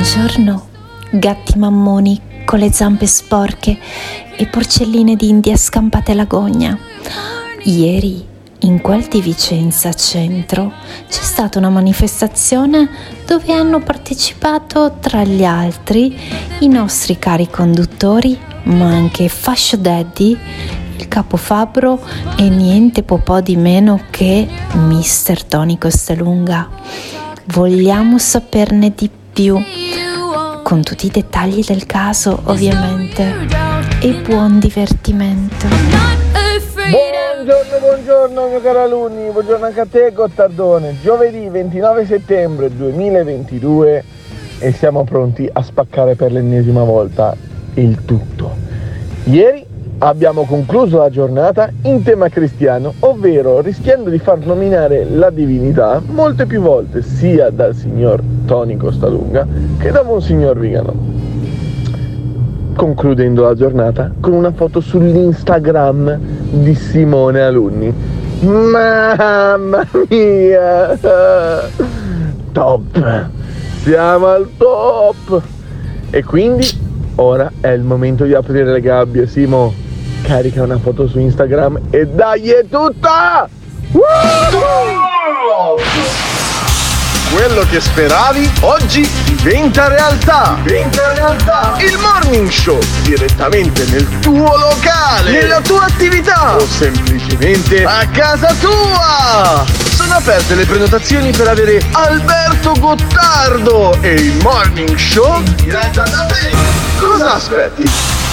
Buongiorno, gatti mammoni con le zampe sporche e porcelline d'India scampate alla gogna. Ieri, in quel di Vicenza Centro, c'è stata una manifestazione dove hanno partecipato tra gli altri i nostri cari conduttori, ma anche Fascio Daddy, il capo Fabbro e niente po' di meno che Mister Tony Costelunga. Vogliamo saperne di più con tutti i dettagli del caso ovviamente e buon divertimento. Buongiorno, buongiorno mio caro alunni, buongiorno anche a te Gottardone. Giovedì 29 settembre 2022 e siamo pronti a spaccare per l'ennesima volta il tutto. Ieri abbiamo concluso la giornata in tema cristiano, ovvero rischiando di far nominare la divinità molte più volte sia dal signor Tony Costalunga che da Monsignor Vigano. Concludendo la giornata con una foto sull'Instagram di Simone Alunni. Mamma mia! Top! Siamo al top! E quindi ora è il momento di aprire le gabbie, Simo carica una foto su Instagram e dai è tutta! Quello che speravi oggi diventa realtà. Diventa realtà. Il morning show direttamente nel tuo locale, nella tua attività o semplicemente a casa tua. Sono aperte le prenotazioni per avere Alberto Gottardo e il morning show diretta da te. Cosa aspetti?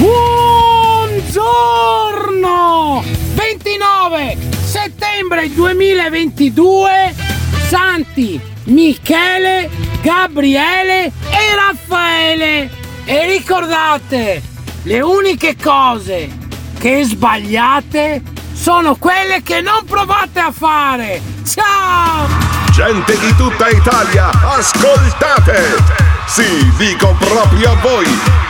Buongiorno! 29 settembre 2022 Santi Michele, Gabriele e Raffaele. E ricordate, le uniche cose che sbagliate sono quelle che non provate a fare. Ciao! Gente di tutta Italia, ascoltate! Sì, dico proprio a voi!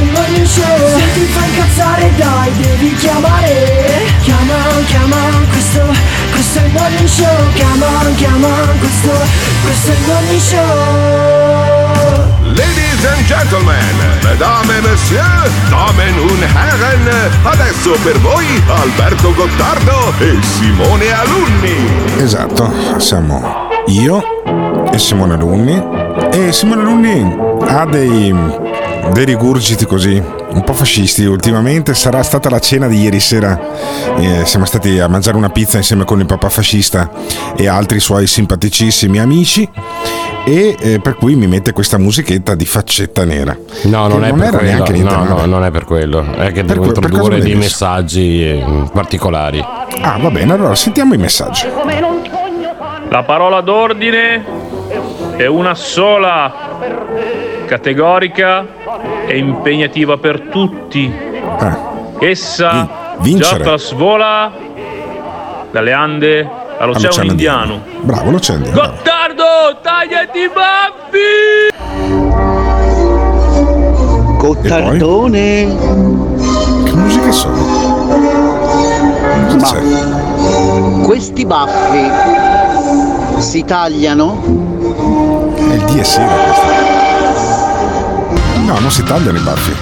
il morning show. Se ti fa incazzare dai devi chiamare. Chiama, chiama, questo, questo è il morning show. Chiama, chiama, questo, questo è il morning show. Ladies and gentlemen, mesdames et messieurs, damen und herren, adesso per voi Alberto Gottardo e Simone Alunni. Esatto, siamo io e Simone Alunni. E Simone Alunni ha dei, dei rigurgiti così un po' fascisti. Ultimamente sarà stata la cena di ieri sera. Eh, siamo stati a mangiare una pizza insieme con il papà fascista e altri suoi simpaticissimi amici. E eh, per cui mi mette questa musichetta di faccetta nera. No non, è, non per quello. no, no, non è per quello. È che devo per, introdurre dei messaggi eh, particolari. Ah va bene allora sentiamo i messaggi. La parola d'ordine è una sola, categorica e impegnativa per tutti. Eh. Essa già trasvola dalle Ande all'Oceano Indiano. Bravo, l'Oceano Indiano. Gottardo, tagliati i baffi! Gottardone! Che musica sono? Ma questi baffi si tagliano? È il DSR questo. No, non si tagliano i baffi.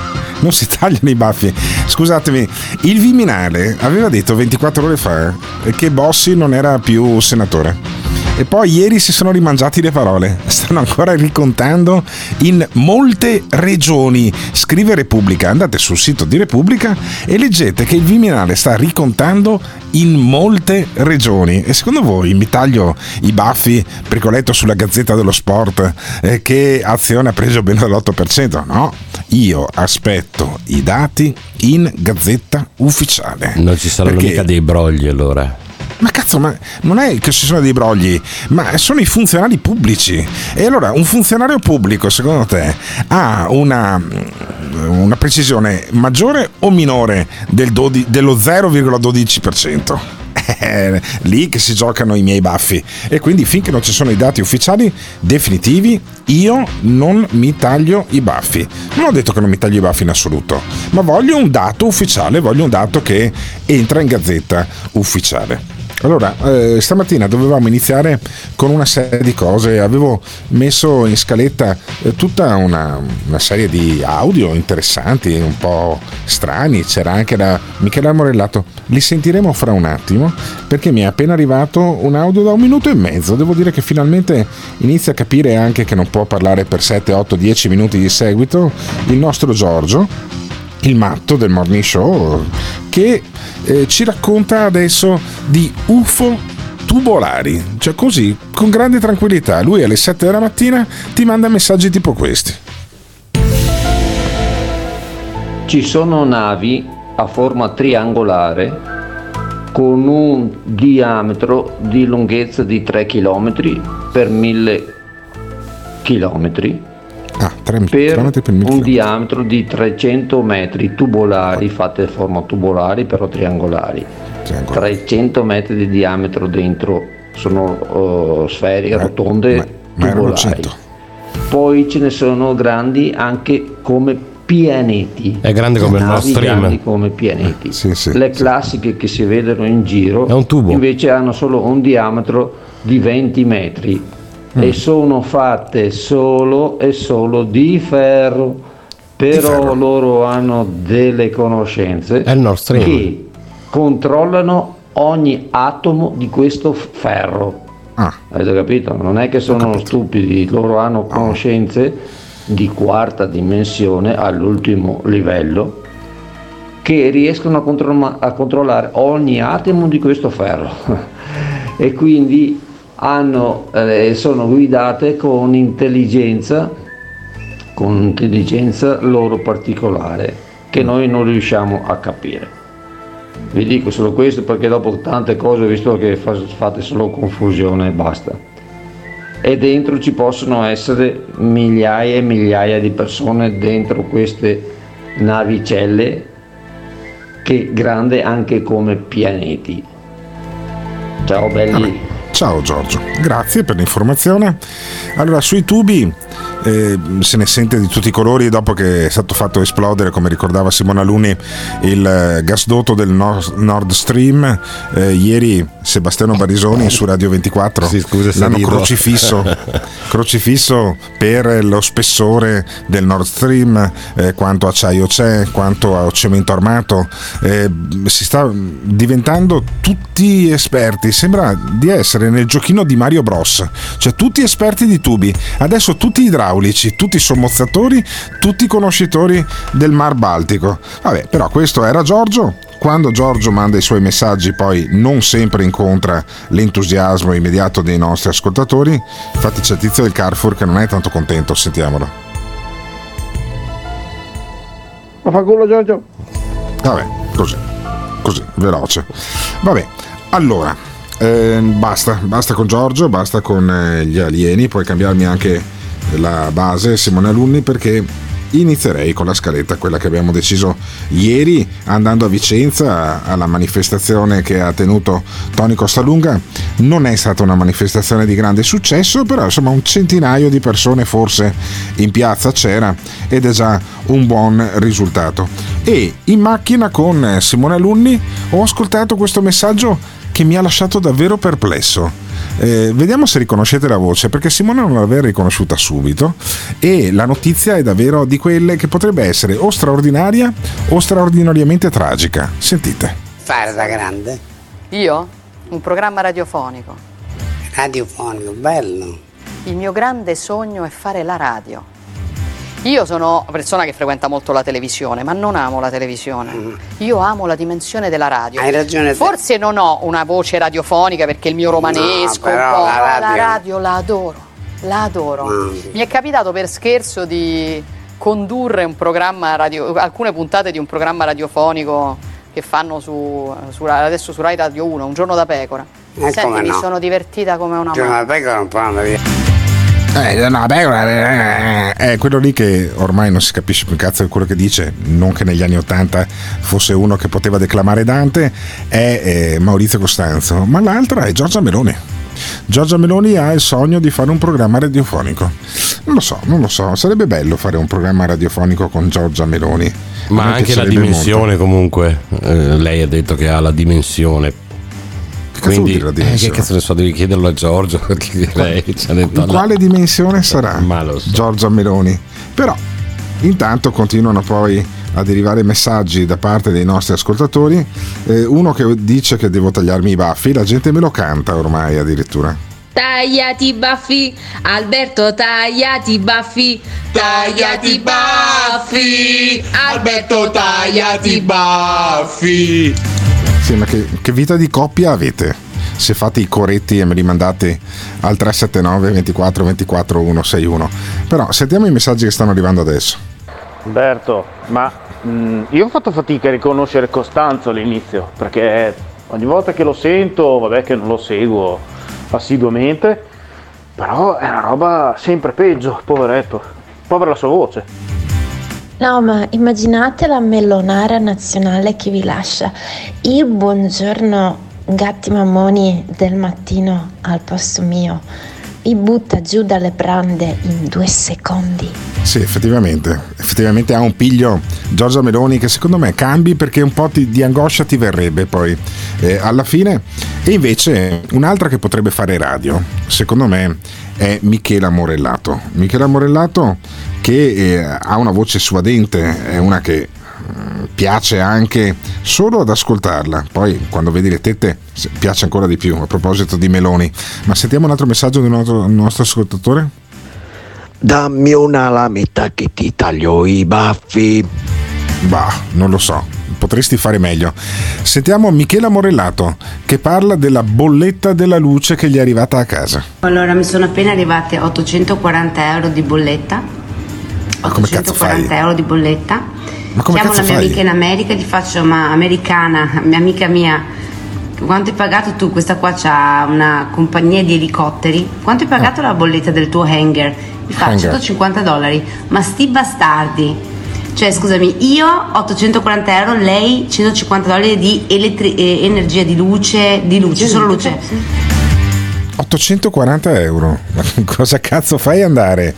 Non si tagliano i baffi. Scusatemi, il Viminale aveva detto 24 ore fa che Bossi non era più senatore. E poi ieri si sono rimangiati le parole. Stanno ancora ricontando in molte regioni. Scrive Repubblica. Andate sul sito di Repubblica e leggete che il Viminale sta ricontando in molte regioni. E secondo voi mi taglio i baffi perché ho letto sulla Gazzetta dello Sport eh, che Azione ha preso bene l'8%? No, io aspetto i dati in Gazzetta Ufficiale. Non ci saranno perché... mica dei brogli allora. Ma cazzo, ma non è che ci sono dei brogli, ma sono i funzionari pubblici. E allora un funzionario pubblico, secondo te, ha una, una precisione maggiore o minore del 12, dello 0,12%? È lì che si giocano i miei baffi e quindi finché non ci sono i dati ufficiali definitivi io non mi taglio i baffi non ho detto che non mi taglio i baffi in assoluto ma voglio un dato ufficiale voglio un dato che entra in gazzetta ufficiale allora, eh, stamattina dovevamo iniziare con una serie di cose, avevo messo in scaletta eh, tutta una, una, serie di audio interessanti, un po' strani, c'era anche da Michele Amorellato, li sentiremo fra un attimo perché mi è appena arrivato un audio da un minuto e mezzo, devo dire che finalmente inizia a capire anche che non può parlare per 7, 8, 10 minuti di seguito il nostro Giorgio il matto del morning show, che eh, ci racconta adesso di UFO tubolari, cioè così, con grande tranquillità. Lui alle 7 della mattina ti manda messaggi tipo questi. Ci sono navi a forma triangolare con un diametro di lunghezza di 3 km per 1000 km Ah, 3 per, per un diametro di 300 metri tubolari, fatte in forma tubolari però triangolari. triangolari. 300 metri di diametro dentro, sono uh, sfere rotonde ma, tubolari. Poi ce ne sono grandi anche come pianeti. È grande come il nostro grandi come pianeti. Eh, sì, sì, Le classiche sì. che si vedono in giro invece hanno solo un diametro di 20 metri mm. e sono fatte solo e solo di ferro però di ferro. loro hanno delle conoscenze che controllano ogni atomo di questo ferro ah. avete capito? non è che sono stupidi loro hanno ah. conoscenze di quarta dimensione all'ultimo livello che riescono a, contro- a controllare ogni atomo di questo ferro e quindi hanno, eh, sono guidate con intelligenza, con intelligenza loro particolare che noi non riusciamo a capire. Vi dico solo questo perché dopo tante cose ho visto che fate solo confusione e basta. E dentro ci possono essere migliaia e migliaia di persone dentro queste navicelle che grande anche come pianeti. Ciao belli. Ciao Giorgio, grazie per l'informazione. Allora, sui tubi eh, se ne sente di tutti i colori dopo che è stato fatto esplodere, come ricordava Simona Luni, il eh, gasdotto del Nord Stream. Eh, ieri Sebastiano Barisoni su Radio 24 sì, scusa, l'hanno crocifisso, crocifisso, per lo spessore del Nord Stream, eh, quanto acciaio c'è, quanto cemento armato. Eh, si sta diventando tutti esperti, sembra di essere nel giochino di Mario Bros, cioè tutti esperti di tubi. Adesso tutti idraulici, tutti sommozzatori, tutti conoscitori del Mar Baltico. Vabbè, però questo era Giorgio. Quando Giorgio manda i suoi messaggi poi non sempre incontra l'entusiasmo immediato dei nostri ascoltatori. Infatti c'è Tizio del Carrefour che non è tanto contento, sentiamolo. Ma fa culo Giorgio. Vabbè, così, così, veloce. Vabbè, allora, eh, basta, basta con Giorgio, basta con eh, gli alieni, puoi cambiarmi anche la base Simone Alunni perché inizierei con la scaletta, quella che abbiamo deciso ieri andando a Vicenza alla manifestazione che ha tenuto Tony Costalunga. Non è stata una manifestazione di grande successo, però insomma un centinaio di persone forse in piazza c'era ed è già un buon risultato. E in macchina con Simone Alunni ho ascoltato questo messaggio che mi ha lasciato davvero perplesso. Eh, vediamo se riconoscete la voce, perché Simona non l'aveva riconosciuta subito e la notizia è davvero di quelle che potrebbe essere o straordinaria o straordinariamente tragica. Sentite. Fare da grande? Io? Un programma radiofonico. Radiofonico, bello. Il mio grande sogno è fare la radio. Io sono una persona che frequenta molto la televisione, ma non amo la televisione. Mm. Io amo la dimensione della radio. Hai ragione. Forse non ho una voce radiofonica perché il mio romanesco, no, un po', la radio... la radio la adoro. La adoro. Mm. Mi è capitato per scherzo di condurre un programma radio, alcune puntate di un programma radiofonico che fanno su, su adesso su Rai Radio 1, Un giorno da pecora. Eh, Senti, mi no. sono divertita come una Un giorno da pecora non può andare via. Eh, no, beh, è eh, eh, quello lì che ormai non si capisce più cazzo di quello che dice, non che negli anni Ottanta fosse uno che poteva declamare Dante, è eh, Maurizio Costanzo, ma l'altra è Giorgia Meloni. Giorgia Meloni ha il sogno di fare un programma radiofonico. Non lo so, non lo so, sarebbe bello fare un programma radiofonico con Giorgia Meloni. Ma anche la dimensione molto. comunque, eh, lei ha detto che ha la dimensione quindi, eh, che cazzo ne so, devi chiederlo a Giorgio. Lei ci ha detto, quale dimensione sarà so. Giorgia Meloni? Però intanto continuano poi a derivare messaggi da parte dei nostri ascoltatori. Eh, uno che dice che devo tagliarmi i baffi, la gente me lo canta ormai addirittura. Tagliati i baffi, Alberto, tagliati i baffi, tagliati i baffi, Alberto, tagliati i baffi. Sì, ma che, che vita di coppia avete? Se fate i coretti e me li mandate al 379 24 24 161. Però sentiamo i messaggi che stanno arrivando adesso. Alberto, ma mh, mm, io ho fatto fatica a riconoscere Costanzo all'inizio, perché ogni volta che lo sento, vabbè che non lo seguo assiduamente, però è una roba sempre peggio, poveretto, povera la sua voce. No, ma immaginate la melonara nazionale che vi lascia il buongiorno gatti mammoni del mattino al posto mio. Vi butta giù dalle brande in due secondi. Sì, effettivamente, effettivamente ha un piglio Giorgia Meloni che secondo me cambi perché un po' di angoscia ti verrebbe poi eh, alla fine. E invece un'altra che potrebbe fare radio, secondo me, è Michela Morellato. Michela Morellato che eh, ha una voce suadente, è una che mm, piace anche solo ad ascoltarla. Poi quando vedi le tette piace ancora di più. A proposito di Meloni, ma sentiamo un altro messaggio del nostro, nostro ascoltatore. Dammi una lametta che ti taglio i baffi. Bah, non lo so, potresti fare meglio. Sentiamo Michela Morellato che parla della bolletta della luce che gli è arrivata a casa. Allora, mi sono appena arrivate 840 euro di bolletta 840 euro di bolletta. Ma come Chiamo la mia fai? amica in America e gli faccio, ma americana, mia amica mia, quanto hai pagato tu? Questa qua c'ha una compagnia di elicotteri. Quanto hai pagato oh. la bolletta del tuo hangar? Mi fa 150 dollari. Ma sti bastardi. Cioè, scusami, io 840 euro, lei 150 dollari di elettri- eh, energia di luce, di luce, solo luce. Sì. 840 euro. Ma cosa cazzo fai andare?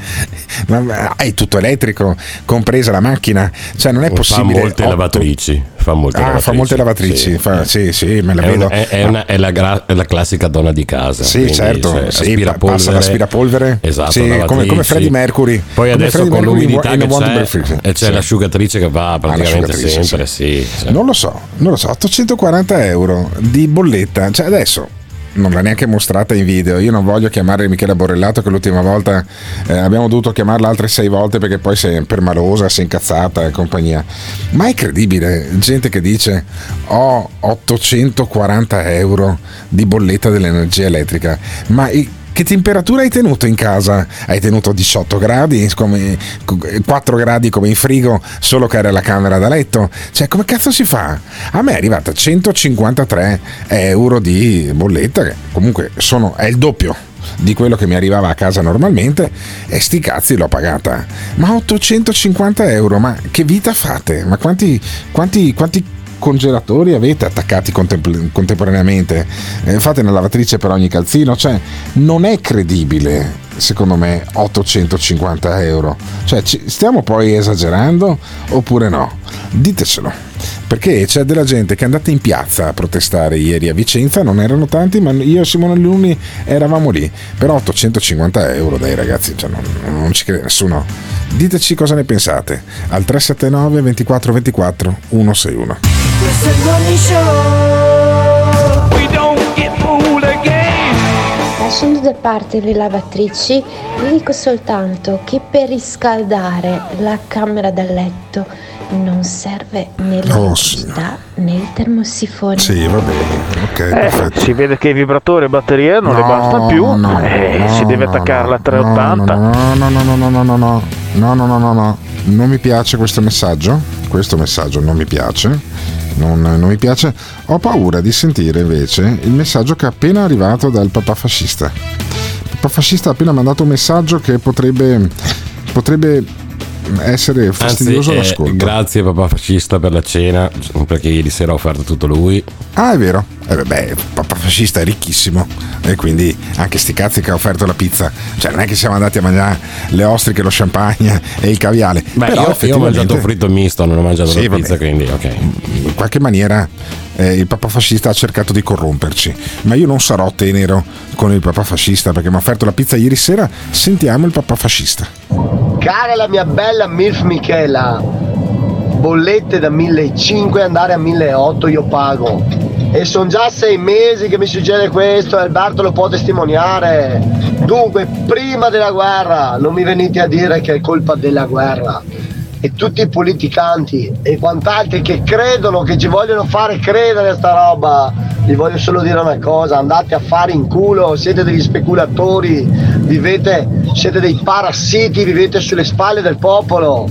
Ma hai tutto elettrico, compresa la macchina. Cioè, non è possibile. Fa molte 8... lavatrici. Fa molte ah, lavatrici. fa molte lavatrici. Sì, fa, sì, sì, me la è vedo. Una, è, è, una, è, la gra- è, la classica donna di casa. Sì, certo. Cioè, sì, aspirapolvere. passa l'aspirapolvere. Esatto. Sì, come, come Freddie Mercury. Poi come adesso con l'umidità che c'è, e c'è sì. l'asciugatrice che va praticamente ah, sempre. Sì. Sì, Non lo so, non lo so. 840 euro di bolletta. Cioè, adesso non l'ha neanche mostrata in video. Io non voglio chiamare Michela Borrellato, che l'ultima volta eh, abbiamo dovuto chiamarla altre sei volte perché poi si è permalosa, si è incazzata e compagnia. Ma è credibile, gente che dice ho 840 euro di bolletta dell'energia elettrica, ma che temperatura hai tenuto in casa? Hai tenuto 18 gradi, come, 4 gradi come in frigo, solo che era la camera da letto? Cioè, come cazzo si fa? A me è arrivata 153 euro di bolletta, che comunque sono, è il doppio di quello che mi arrivava a casa normalmente e sti cazzi l'ho pagata. Ma 850 euro, ma che vita fate? Ma quanti, quanti, quanti congelatori avete attaccati contemporaneamente? Eh, fate una lavatrice per ogni calzino? Cioè, non è credibile, secondo me, 850 euro. Cioè, ci, stiamo poi esagerando oppure no? Ditecelo. Perché c'è della gente che è andata in piazza a protestare ieri a Vicenza, non erano tanti, ma io e Simone Luni eravamo lì, per 850 euro dai ragazzi, cioè non, non ci crede nessuno. Diteci cosa ne pensate al 379 24 24 161. Lasciando da parte le lavatrici, vi dico soltanto che per riscaldare la camera da letto non serve né l'elettricità oh, né il termosifone. Sì, va bene, ok, eh, perfetto. Si vede che i vibratori e batterie non no, le basta più no, e no, si deve attaccarla a 380. No, no, no, no, no, no, no, no, no, no, no, no, no, non mi piace questo messaggio, questo messaggio non mi piace, non, non mi piace. Ho paura di sentire invece il messaggio che è appena arrivato dal papà fascista. Il papà fascista ha appena mandato un messaggio che potrebbe, potrebbe essere fastidioso Anzi, l'ascolto. Eh, grazie papà fascista per la cena, perché ieri sera ha offerto tutto lui. Ah, è vero. Eh beh, papà fascista è ricchissimo e quindi anche sti cazzi che ha offerto la pizza. Cioè, non è che siamo andati a mangiare le ostriche, lo champagne e il caviale. Beh, Però, io, effettivamente... io ho mangiato fritto misto, non ho mangiato sì, la pizza, quindi ok. In qualche maniera eh, il papà fascista ha cercato di corromperci, ma io non sarò tenero con il papà fascista perché mi ha offerto la pizza ieri sera. Sentiamo il papà fascista. Cara la mia bella Milf Michela, bollette da 1.500 andare a 1.800 io pago. E sono già sei mesi che mi succede questo, Alberto lo può testimoniare. Dunque, prima della guerra, non mi venite a dire che è colpa della guerra. E tutti i politicanti e quant'altri che credono, che ci vogliono fare credere a sta roba, vi voglio solo dire una cosa, andate a fare in culo, siete degli speculatori, vivete, siete dei parassiti, vivete sulle spalle del popolo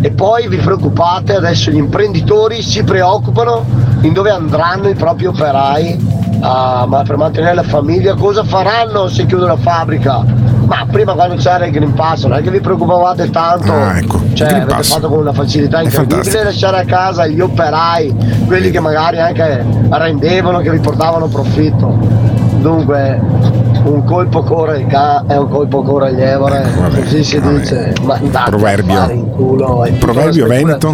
e poi vi preoccupate, adesso gli imprenditori si preoccupano in dove andranno i propri operai ah, ma per mantenere la famiglia, cosa faranno se chiudono la fabbrica? Ma prima quando c'era il Green Pass non è che vi preoccupavate tanto, ah, ecco. cioè avete Pass. fatto con una facilità incredibile lasciare a casa gli operai, quelli che magari anche rendevano, che vi portavano profitto. Dunque un colpo corre il ca è un colpo corre gli evole, eh, così si vabbè. dice. Ma proverbio, in culo, proverbio veneto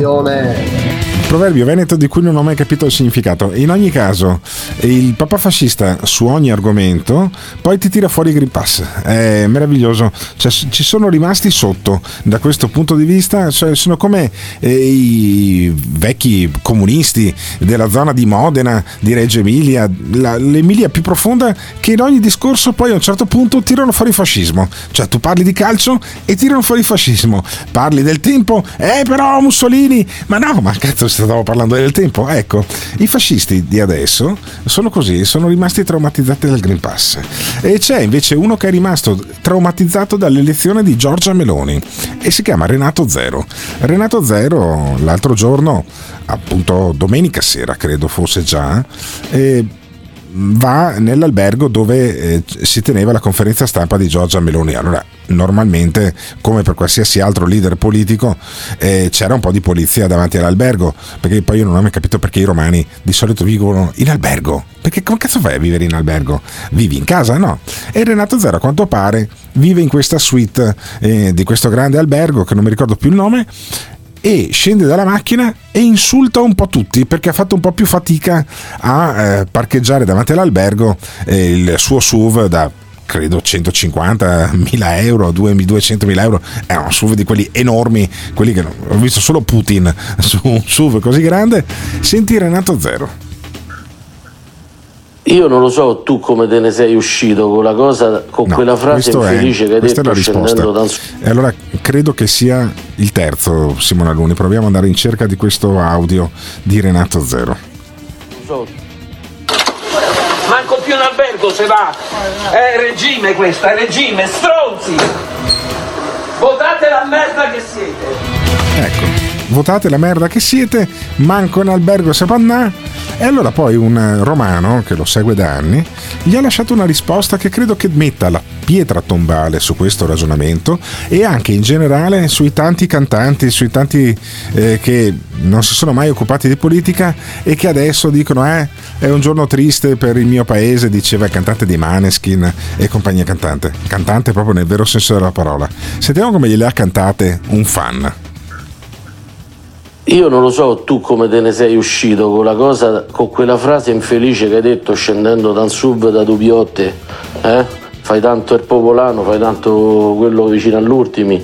proverbio veneto di cui non ho mai capito il significato. In ogni caso, il papà fascista su ogni argomento poi ti tira fuori i Green Pass. È meraviglioso. Cioè, ci sono rimasti sotto da questo punto di vista. Cioè, sono come eh, i vecchi comunisti della zona di Modena, di Reggio Emilia, la, l'Emilia più profonda, che in ogni discorso poi a un certo punto tirano fuori il fascismo. Cioè, tu parli di calcio e tirano fuori il fascismo. Parli del tempo, eh, però Mussolini, ma no, ma cazzo stavo parlando del tempo. Ecco, i fascisti di adesso sono così, sono rimasti traumatizzati dal Green Pass. E c'è invece uno che è rimasto traumatizzato dall'elezione di Giorgia Meloni e si chiama Renato Zero. Renato Zero l'altro giorno, appunto domenica sera credo fosse già, eh, va nell'albergo dove eh, si teneva la conferenza stampa di Giorgia Meloni. Allora, normalmente, come per qualsiasi altro leader politico, eh, c'era un po' di polizia davanti all'albergo, perché poi io non ho mai capito perché i romani di solito vivono in albergo. Perché come cazzo fai a vivere in albergo? Vivi in casa? No. E Renato Zero, a quanto pare, vive in questa suite eh, di questo grande albergo, che non mi ricordo più il nome, e scende dalla macchina e insulta un po' tutti perché ha fatto un po' più fatica a eh, parcheggiare davanti all'albergo eh, il suo SUV da credo 150.000 euro, 200.000 euro, è un SUV di quelli enormi, quelli che ho visto solo Putin su un SUV così grande. Senti Renato Zero. Io non lo so tu come te ne sei uscito con la cosa, con no, quella frase infelice è, che hai detto scendendo dal E allora credo che sia il terzo, Simona Luni. Proviamo ad andare in cerca di questo audio di Renato Zero. So. Manco più in albergo se va. È regime questo, è regime, stronzi! Votate la merda che siete! Ecco votate la merda che siete, manco in albergo se pannà. E allora poi un romano, che lo segue da anni, gli ha lasciato una risposta che credo che metta la pietra tombale su questo ragionamento e anche in generale sui tanti cantanti, sui tanti eh, che non si sono mai occupati di politica e che adesso dicono eh, è un giorno triste per il mio paese, diceva il cantante di Maneskin e compagnia cantante. Cantante proprio nel vero senso della parola. Sentiamo come gliele ha cantate un fan. Io non lo so tu come te ne sei uscito con la cosa, con quella frase infelice che hai detto scendendo dal sub da Dubiotte, eh? Fai tanto il popolano, fai tanto quello vicino all'ultimi,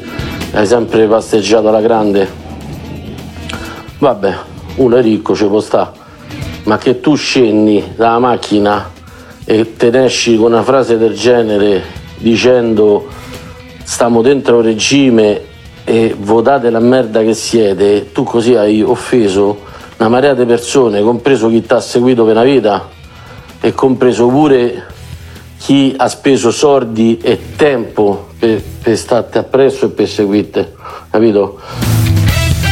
hai sempre pasteggiato alla grande. Vabbè, uno è ricco, ci può sta, ma che tu scendi dalla macchina e te ne esci con una frase del genere dicendo stiamo dentro regime e votate la merda che siete, tu così hai offeso una marea di persone, compreso chi ti ha seguito per una vita e compreso pure chi ha speso soldi e tempo per, per starti appresso e per seguirti, capito?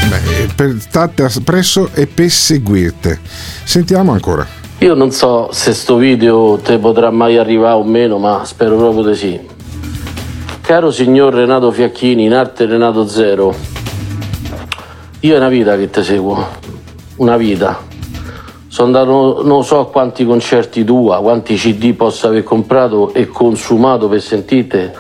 Beh, per starti appresso e per seguirti. Sentiamo ancora. Io non so se sto video te potrà mai arrivare o meno, ma spero proprio di sì. Caro signor Renato Fiacchini, in arte Renato Zero, io è una vita che ti seguo, una vita. Sono andato non so a quanti concerti tua, quanti CD possa aver comprato e consumato per sentite.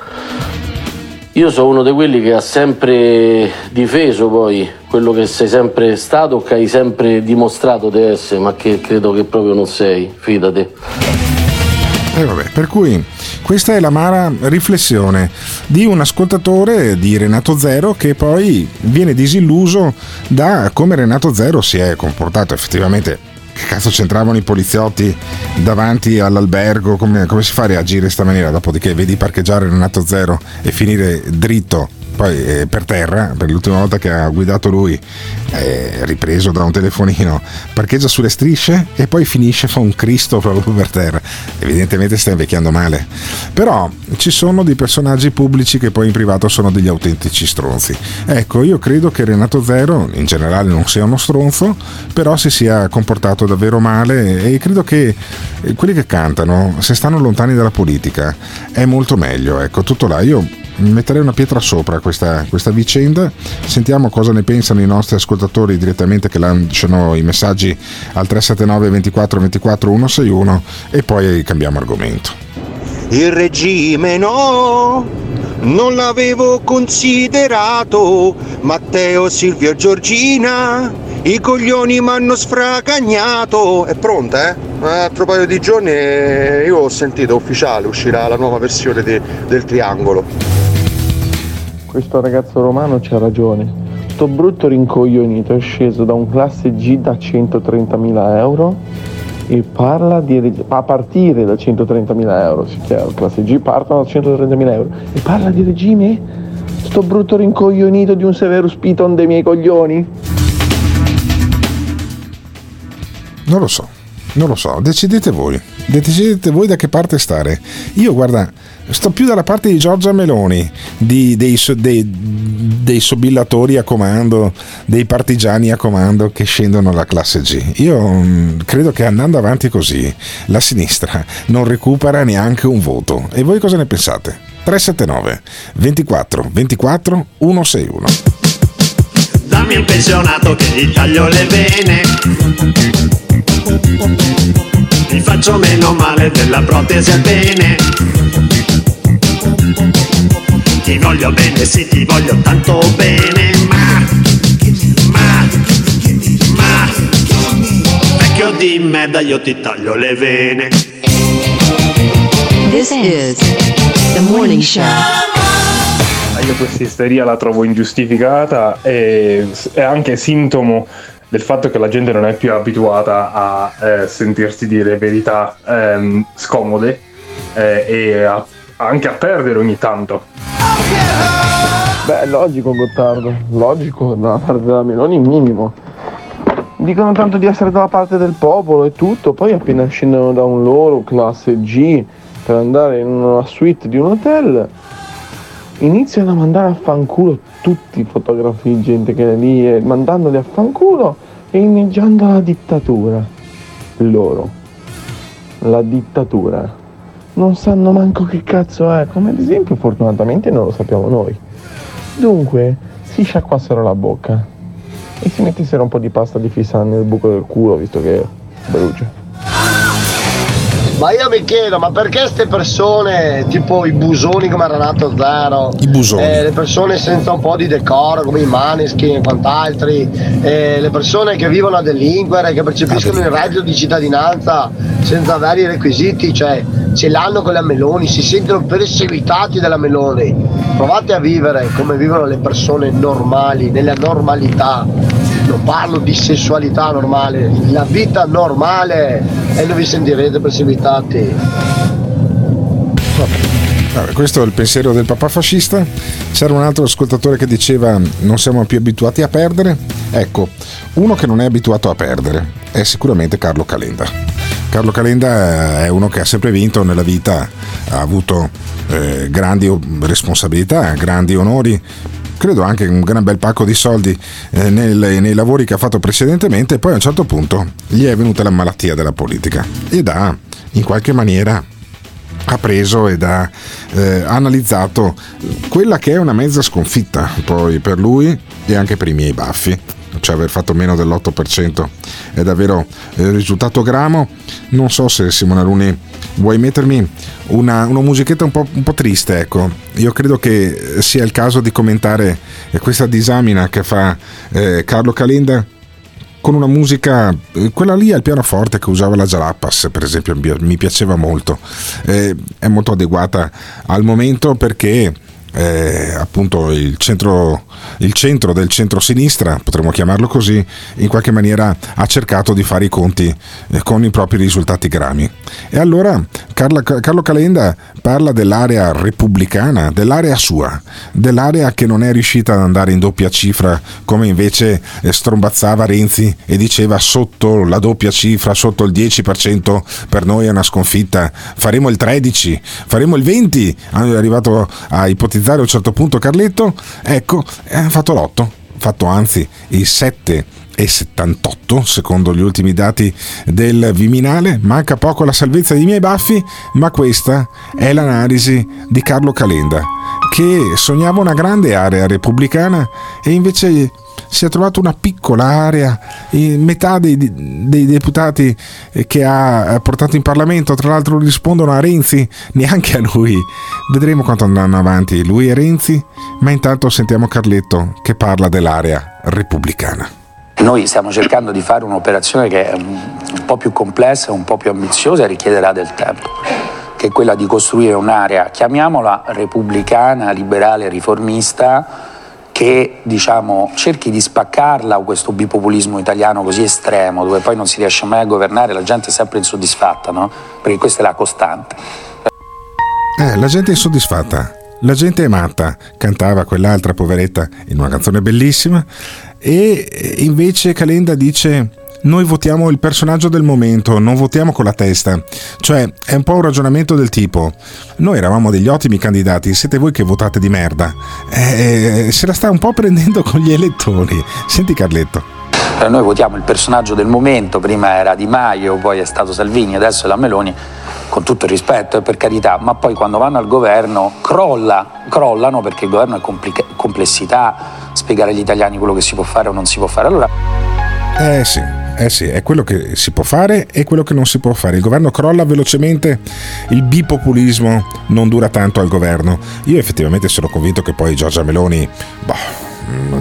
Io sono uno di quelli che ha sempre difeso poi quello che sei sempre stato, che hai sempre dimostrato di essere, ma che credo che proprio non sei, fidate. E eh vabbè, per cui questa è l'amara riflessione di un ascoltatore di Renato Zero che poi viene disilluso da come Renato Zero si è comportato effettivamente che cazzo c'entravano i poliziotti davanti all'albergo? Come, come si fa a reagire in questa maniera? Dopodiché vedi parcheggiare Renato Zero e finire dritto poi eh, per terra, per l'ultima volta che ha guidato lui, eh, ripreso da un telefonino, parcheggia sulle strisce e poi finisce, fa un Cristo proprio per terra. Evidentemente sta invecchiando male. Però ci sono dei personaggi pubblici che poi in privato sono degli autentici stronzi. Ecco, io credo che Renato Zero in generale non sia uno stronzo, però si sia comportato davvero male e credo che quelli che cantano, se stanno lontani dalla politica, è molto meglio. Ecco, tutto là. Io metterei una pietra sopra questa, questa, vicenda. Sentiamo cosa ne pensano i nostri ascoltatori direttamente che lanciano i messaggi al 379 24 24 161 e poi cambiamo argomento. Il regime no, non l'avevo considerato. Matteo, Silvio e Giorgina, i coglioni mi hanno sfracagnato. È pronta, eh? Un altro paio di giorni io ho sentito ufficiale, uscirà la nuova versione de, del triangolo questo ragazzo romano c'ha ragione. Sto brutto rincoglionito è sceso da un classe G da 130.000 euro e parla di a partire da 130.000 euro, sì chiaro, classe G partono da 130.000 euro e parla di regime? Sto brutto rincoglionito di un Severus Piton dei miei coglioni? Non lo so, non lo so, decidete voi, decidete voi da che parte stare. Io guarda, sto più dalla parte di Giorgia Meloni, di, dei, dei, dei, sobillatori a comando, dei partigiani a comando che scendono alla classe G. Io mm, credo che andando avanti così la sinistra non recupera neanche un voto. E voi cosa ne pensate? 379 24 24 161 Dammi un pensionato che gli taglio le vene Ti faccio meno male della protesi al bene ti voglio bene, sì, ti voglio tanto bene, ma, ma, ma, vecchio di merda, io ti taglio le vene. This is the morning show. Io questa isteria la trovo ingiustificata e è anche sintomo del fatto che la gente non è più abituata a eh, sentirsi dire verità ehm, scomode eh, e a, anche a perdere ogni tanto. Beh, logico Gottardo, logico da parte della Meloni minimo. Dicono tanto di essere dalla parte del popolo e tutto, poi appena scendono da un loro classe G per andare in una suite di un hotel, iniziano a mandare a fanculo tutti i fotografi, gente che è lì, e mandandoli a fanculo e inneggiando la dittatura. Loro. La dittatura non sanno manco che cazzo è, come ad esempio fortunatamente non lo sappiamo noi. Dunque, si sciacquassero la bocca e si mettessero un po' di pasta di fissa nel buco del culo, visto che brucia. Ma io mi chiedo, ma perché queste persone, tipo i busoni come Renato Zero, I busoni. Eh, le persone senza un po' di decoro come i maneschi e quant'altri, eh, le persone che vivono a delinquere, che percepiscono il reddito di cittadinanza senza vari requisiti, cioè ce l'hanno con la Meloni, si sentono perseguitati dalla Meloni. Provate a vivere come vivono le persone normali, nella normalità. Non parlo di sessualità normale, la vita normale e non vi sentirete perseguitati. Vabbè, questo è il pensiero del papà fascista. C'era un altro ascoltatore che diceva non siamo più abituati a perdere. Ecco, uno che non è abituato a perdere è sicuramente Carlo Calenda. Carlo Calenda è uno che ha sempre vinto nella vita, ha avuto eh, grandi responsabilità, grandi onori, credo anche un gran bel pacco di soldi eh, nel, nei lavori che ha fatto precedentemente e poi a un certo punto gli è venuta la malattia della politica. Ed ha in qualche maniera ha preso ed ha eh, analizzato quella che è una mezza sconfitta poi per lui e anche per i miei baffi cioè aver fatto meno dell'8% è davvero il eh, risultato gramo. Non so se Simona Luni vuoi mettermi una, una musichetta un po', un po', triste, ecco. Io credo che sia il caso di commentare eh, questa disamina che fa eh, Carlo Calenda con una musica, eh, quella lì al pianoforte che usava la Jalapas, per esempio, mi piaceva molto. Eh, è molto adeguata al momento perché eh, appunto il centro, il centro del centro-sinistra, potremmo chiamarlo così, in qualche maniera ha cercato di fare i conti eh, con i propri risultati grami. E allora Carla, Carlo Calenda parla dell'area repubblicana, dell'area sua, dell'area che non è riuscita ad andare in doppia cifra come invece eh, strombazzava Renzi e diceva sotto la doppia cifra, sotto il 10% per noi è una sconfitta, faremo il 13, faremo il 20, è arrivato a ipotizzare a un certo punto Carletto, ecco, ha fatto l'8, fatto anzi il 7 e 78 secondo gli ultimi dati del Viminale. Manca poco la salvezza dei miei baffi, ma questa è l'analisi di Carlo Calenda, che sognava una grande area repubblicana e invece si è trovato una piccola area, metà dei, dei, deputati che ha portato in Parlamento, tra l'altro rispondono a Renzi, neanche a lui. Vedremo quanto andranno avanti lui e Renzi, ma intanto sentiamo Carletto che parla dell'area repubblicana. Noi stiamo cercando di fare un'operazione che è un po' più complessa, un po' più ambiziosa e richiederà del tempo, che è quella di costruire un'area, chiamiamola repubblicana, liberale, riformista, che diciamo, cerchi di spaccarla questo bipopulismo italiano così estremo, dove poi non si riesce mai a governare, la gente è sempre insoddisfatta, no? perché questa è la costante. Eh, la gente è insoddisfatta. La gente è matta, cantava quell'altra poveretta in una canzone bellissima e invece Calenda dice noi votiamo il personaggio del momento, non votiamo con la testa. Cioè, è un po' un ragionamento del tipo: noi eravamo degli ottimi candidati, siete voi che votate di merda. Eh, se la sta un po' prendendo con gli elettori. Senti Carletto. Eh, noi votiamo il personaggio del momento, prima era Di Maio, poi è stato Salvini, adesso è la Meloni con tutto il rispetto e per carità, ma poi quando vanno al governo crolla, crollano perché il governo è complica- complessità, spiegare agli italiani quello che si può fare o non si può fare. Allora... Eh sì, eh sì, è quello che si può fare e quello che non si può fare. Il governo crolla velocemente, il bipopulismo non dura tanto al governo. Io effettivamente sono convinto che poi Giorgia Meloni... Boh,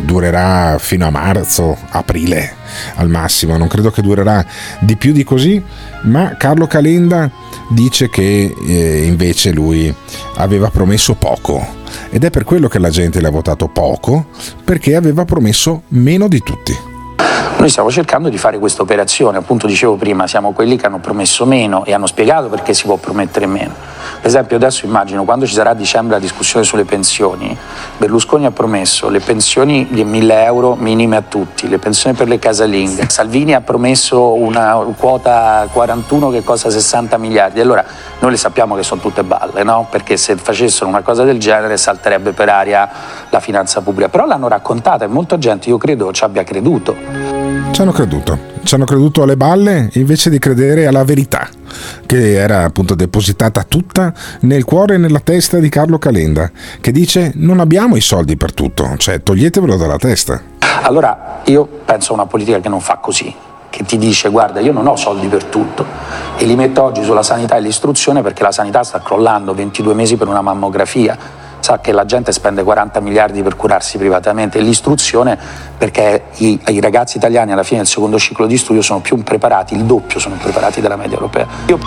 durerà fino a marzo, aprile al massimo, non credo che durerà di più di così, ma Carlo Calenda dice che eh, invece lui aveva promesso poco ed è per quello che la gente l'ha votato poco, perché aveva promesso meno di tutti. Noi stiamo cercando di fare questa operazione, appunto dicevo prima, siamo quelli che hanno promesso meno e hanno spiegato perché si può promettere meno. Per esempio adesso immagino quando ci sarà a dicembre la discussione sulle pensioni, Berlusconi ha promesso le pensioni di 1000 euro minime a tutti, le pensioni per le casalinghe, Salvini ha promesso una quota 41 che costa 60 miliardi, allora noi le sappiamo che sono tutte balle, no? perché se facessero una cosa del genere salterebbe per aria la finanza pubblica, però l'hanno raccontata e molta gente io credo ci abbia creduto. Ci hanno creduto, ci hanno creduto alle balle invece di credere alla verità, che era appunto depositata tutta nel cuore e nella testa di Carlo Calenda, che dice non abbiamo i soldi per tutto, cioè toglietevelo dalla testa. Allora io penso a una politica che non fa così, che ti dice guarda io non ho soldi per tutto e li metto oggi sulla sanità e l'istruzione perché la sanità sta crollando 22 mesi per una mammografia sa che la gente spende 40 miliardi per curarsi privatamente l'istruzione perché i, i, ragazzi italiani alla fine del secondo ciclo di studio sono più preparati, il doppio sono preparati della media europea. Io...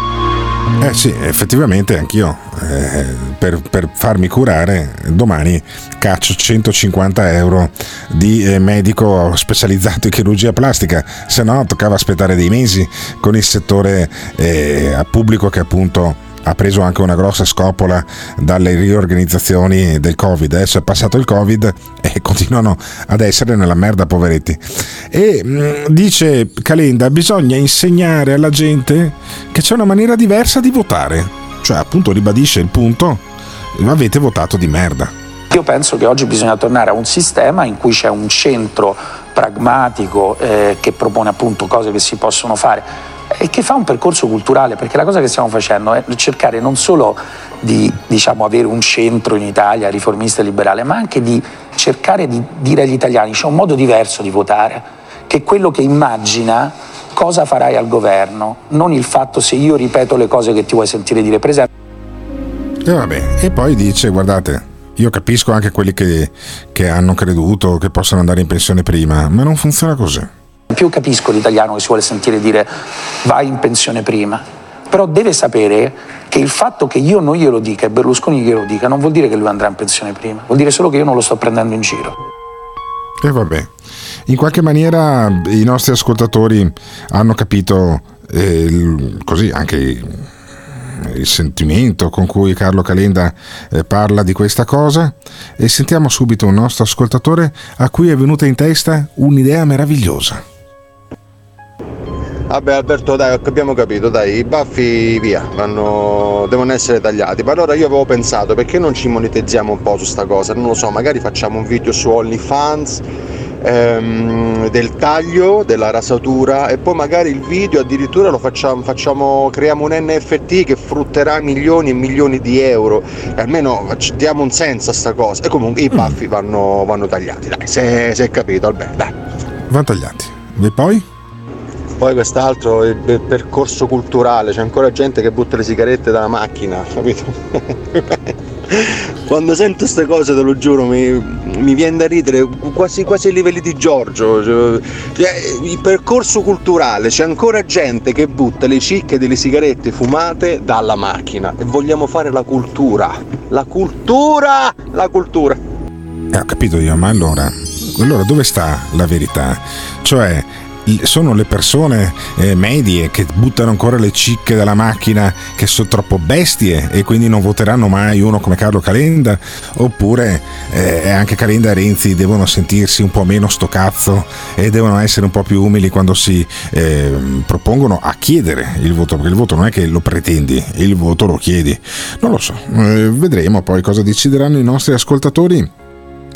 Eh sì, effettivamente anch'io eh, per, per, farmi curare domani caccio 150 euro di eh, medico specializzato in chirurgia plastica, se no toccava aspettare dei mesi con il settore eh, pubblico che appunto ha preso anche una grossa scopola dalle riorganizzazioni del Covid. Adesso è passato il Covid e continuano ad essere nella merda, poveretti. E mm, dice Calenda: bisogna insegnare alla gente che c'è una maniera diversa di votare. Cioè, appunto, ribadisce il punto: avete votato di merda. Io penso che oggi bisogna tornare a un sistema in cui c'è un centro pragmatico eh, che propone appunto cose che si possono fare e che fa un percorso culturale, perché la cosa che stiamo facendo è cercare non solo di diciamo, avere un centro in Italia riformista e liberale, ma anche di cercare di dire agli italiani c'è un modo diverso di votare, che è quello che immagina cosa farai al governo, non il fatto se io ripeto le cose che ti vuoi sentire dire. Per esempio... E vabbè, e poi dice, guardate, io capisco anche quelli che, che hanno creduto che possano andare in pensione prima, ma non funziona così. Più capisco l'italiano che si vuole sentire dire vai in pensione prima, però deve sapere che il fatto che io non glielo dica e Berlusconi glielo dica non vuol dire che lui andrà in pensione prima, vuol dire solo che io non lo sto prendendo in giro. E vabbè, in qualche maniera i nostri ascoltatori hanno capito eh, così anche il sentimento con cui Carlo Calenda eh, parla di questa cosa e sentiamo subito un nostro ascoltatore a cui è venuta in testa un'idea meravigliosa. Vabbè Alberto dai abbiamo capito dai i baffi via vanno, devono essere tagliati. Ma allora io avevo pensato perché non ci monetizziamo un po' su sta cosa? Non lo so magari facciamo un video su OnlyFans ehm, del taglio della rasatura e poi magari il video addirittura lo facciamo, facciamo creiamo un NFT che frutterà milioni e milioni di euro. E almeno diamo un senso a sta cosa. E comunque i baffi vanno, vanno tagliati dai se, se è capito Alberto dai. Vanno tagliati. E poi? Poi quest'altro il, percorso culturale, c'è ancora gente che butta le sigarette dalla macchina, capito? Quando sento queste cose, te lo giuro, mi, mi viene da ridere quasi, quasi ai livelli di Giorgio. Cioè, il percorso culturale, c'è ancora gente che butta le cicche delle sigarette fumate dalla macchina e vogliamo fare la cultura. La cultura! La cultura! Eh, ho capito io, ma allora, allora dove sta la verità? Cioè, sono le persone eh, medie che buttano ancora le cicche dalla macchina che sono troppo bestie e quindi non voteranno mai uno come Carlo Calenda oppure eh, anche Calenda e Renzi devono sentirsi un po' meno sto cazzo e devono essere un po' più umili quando si eh, propongono a chiedere il voto perché il voto non è che lo pretendi il voto lo chiedi. Non lo so eh, vedremo poi cosa decideranno i nostri ascoltatori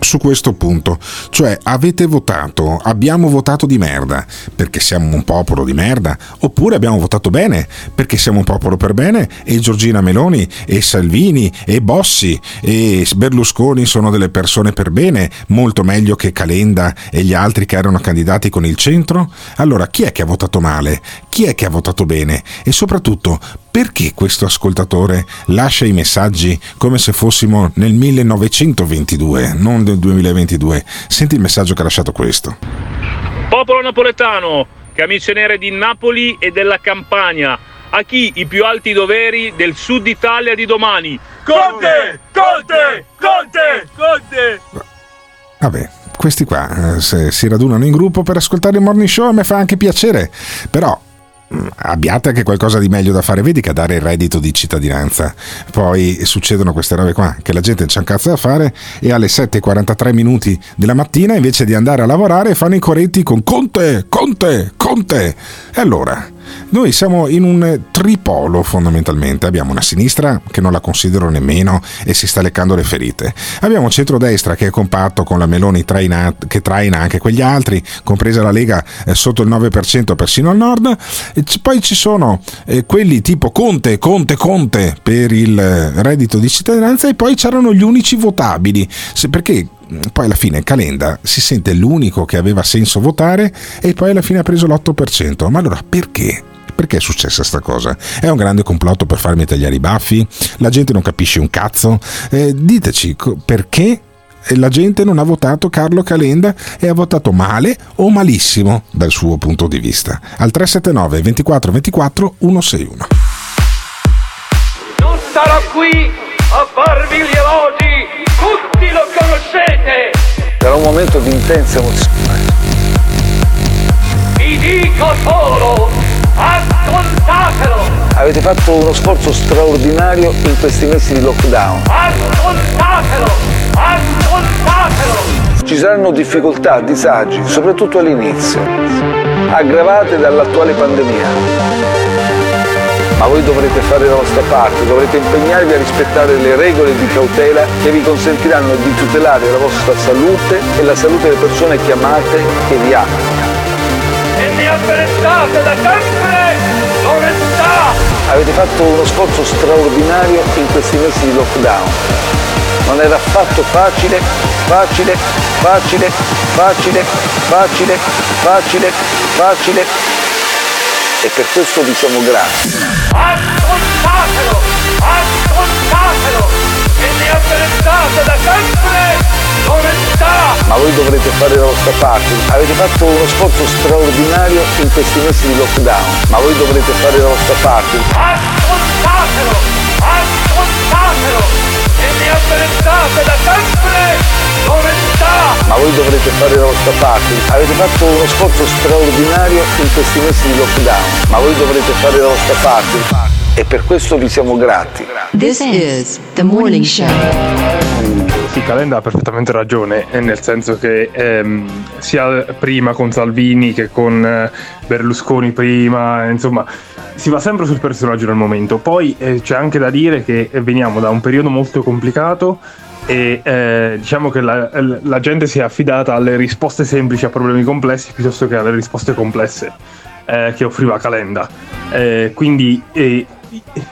su questo punto, cioè avete votato, abbiamo votato di merda perché siamo un popolo di merda, oppure abbiamo votato bene perché siamo un popolo per bene e Giorgina Meloni e Salvini e Bossi e Berlusconi sono delle persone per bene, molto meglio che Calenda e gli altri che erano candidati con il centro? Allora chi è che ha votato male? Chi è che ha votato bene? E soprattutto perché questo ascoltatore lascia i messaggi come se fossimo nel 1922, non nel 2022? Senti il messaggio che ha lasciato questo. Popolo napoletano, camicie nere di Napoli e della Campania, a chi i più alti doveri del sud Italia di domani? Conte! Conte! Conte! Conte! Vabbè, questi qua eh, si radunano in gruppo per ascoltare il morning show e mi fa anche piacere, però abbiate anche qualcosa di meglio da fare, vedi che a dare il reddito di cittadinanza. Poi succedono queste robe qua, che la gente c'ha un cazzo da fare e alle 7.43 minuti della mattina invece di andare a lavorare fanno i corretti con Conte, Conte, Conte. E allora, noi siamo in un tripolo fondamentalmente, abbiamo una sinistra che non la considero nemmeno e si sta leccando le ferite, abbiamo un centrodestra che è compatto con la Meloni traina, che traina anche quegli altri, compresa la Lega eh, sotto il 9% persino al nord, c- poi ci sono eh, quelli tipo Conte, Conte, Conte per il eh, reddito di cittadinanza e poi c'erano gli unici votabili, Se, perché poi alla fine Calenda si sente l'unico che aveva senso votare e poi alla fine ha preso l'8%. Ma allora perché? Perché è successa questa cosa? È un grande complotto per farmi tagliare i baffi? La gente non capisce un cazzo? Eh, diteci perché la gente non ha votato Carlo Calenda e ha votato male o malissimo dal suo punto di vista. Al 379 24 24 161. Non starò qui a farvi gli elogi, tutti lo conoscete. Era un momento di intensa emozione. Vi dico solo, ascoltatelo. Avete fatto uno sforzo straordinario in questi mesi di lockdown. Ascoltatelo, ascoltatelo. Ci saranno difficoltà, disagi, soprattutto all'inizio, aggravate dall'attuale pandemia ma voi dovrete fare la vostra parte, dovrete impegnarvi a rispettare le regole di cautela che vi consentiranno di tutelare la vostra salute e la salute delle persone che amate e vi amano. E mi avvertate da sempre dove sta! Avete fatto uno sforzo straordinario in questi mesi di lockdown. Non era affatto facile, facile, facile, facile, facile, facile, facile e per questo diciamo grazie. Ascoltatelo! Ascoltatelo! E ne avvertate da sempre dove sta! Ma voi dovrete fare la vostra parte. Avete fatto uno sforzo straordinario in questi mesi di lockdown, ma voi dovrete fare la vostra parte. Ascoltatelo! Ascoltatelo! E mi avvertate da sempre dove sta! Ma voi dovrete fare la vostra parte. Avete fatto uno sforzo straordinario in questi mesi di lockdown, ma voi dovrete fare la vostra parte. E per questo vi siamo grati. This is the morning show. Sì, Calenda ha perfettamente ragione, nel senso che ehm, sia prima con Salvini che con eh, Berlusconi prima, insomma, si va sempre sul personaggio del momento. Poi eh, c'è anche da dire che veniamo da un periodo molto complicato e eh, diciamo che la, la, gente si è affidata alle risposte semplici a problemi complessi piuttosto che alle risposte complesse eh, che offriva Calenda. Eh, quindi eh,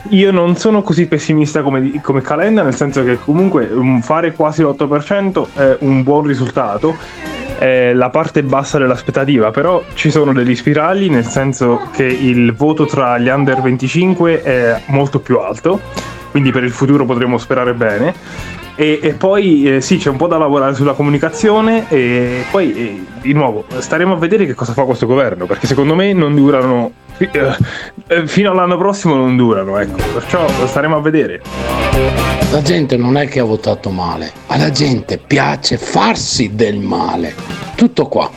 io non sono così pessimista come, come Calenda, nel senso che comunque fare quasi l'8% è un buon risultato è la parte bassa dell'aspettativa, però ci sono degli spirali, nel senso che il voto tra gli under 25 è molto più alto, quindi per il futuro potremo sperare bene. E, e poi eh, sì, c'è un po' da lavorare sulla comunicazione e poi eh, di nuovo staremo a vedere che cosa fa questo governo, perché secondo me non durano eh, eh, fino all'anno prossimo non durano, ecco, perciò staremo a vedere. La gente non è che ha votato male, alla gente piace farsi del male. Tutto qua.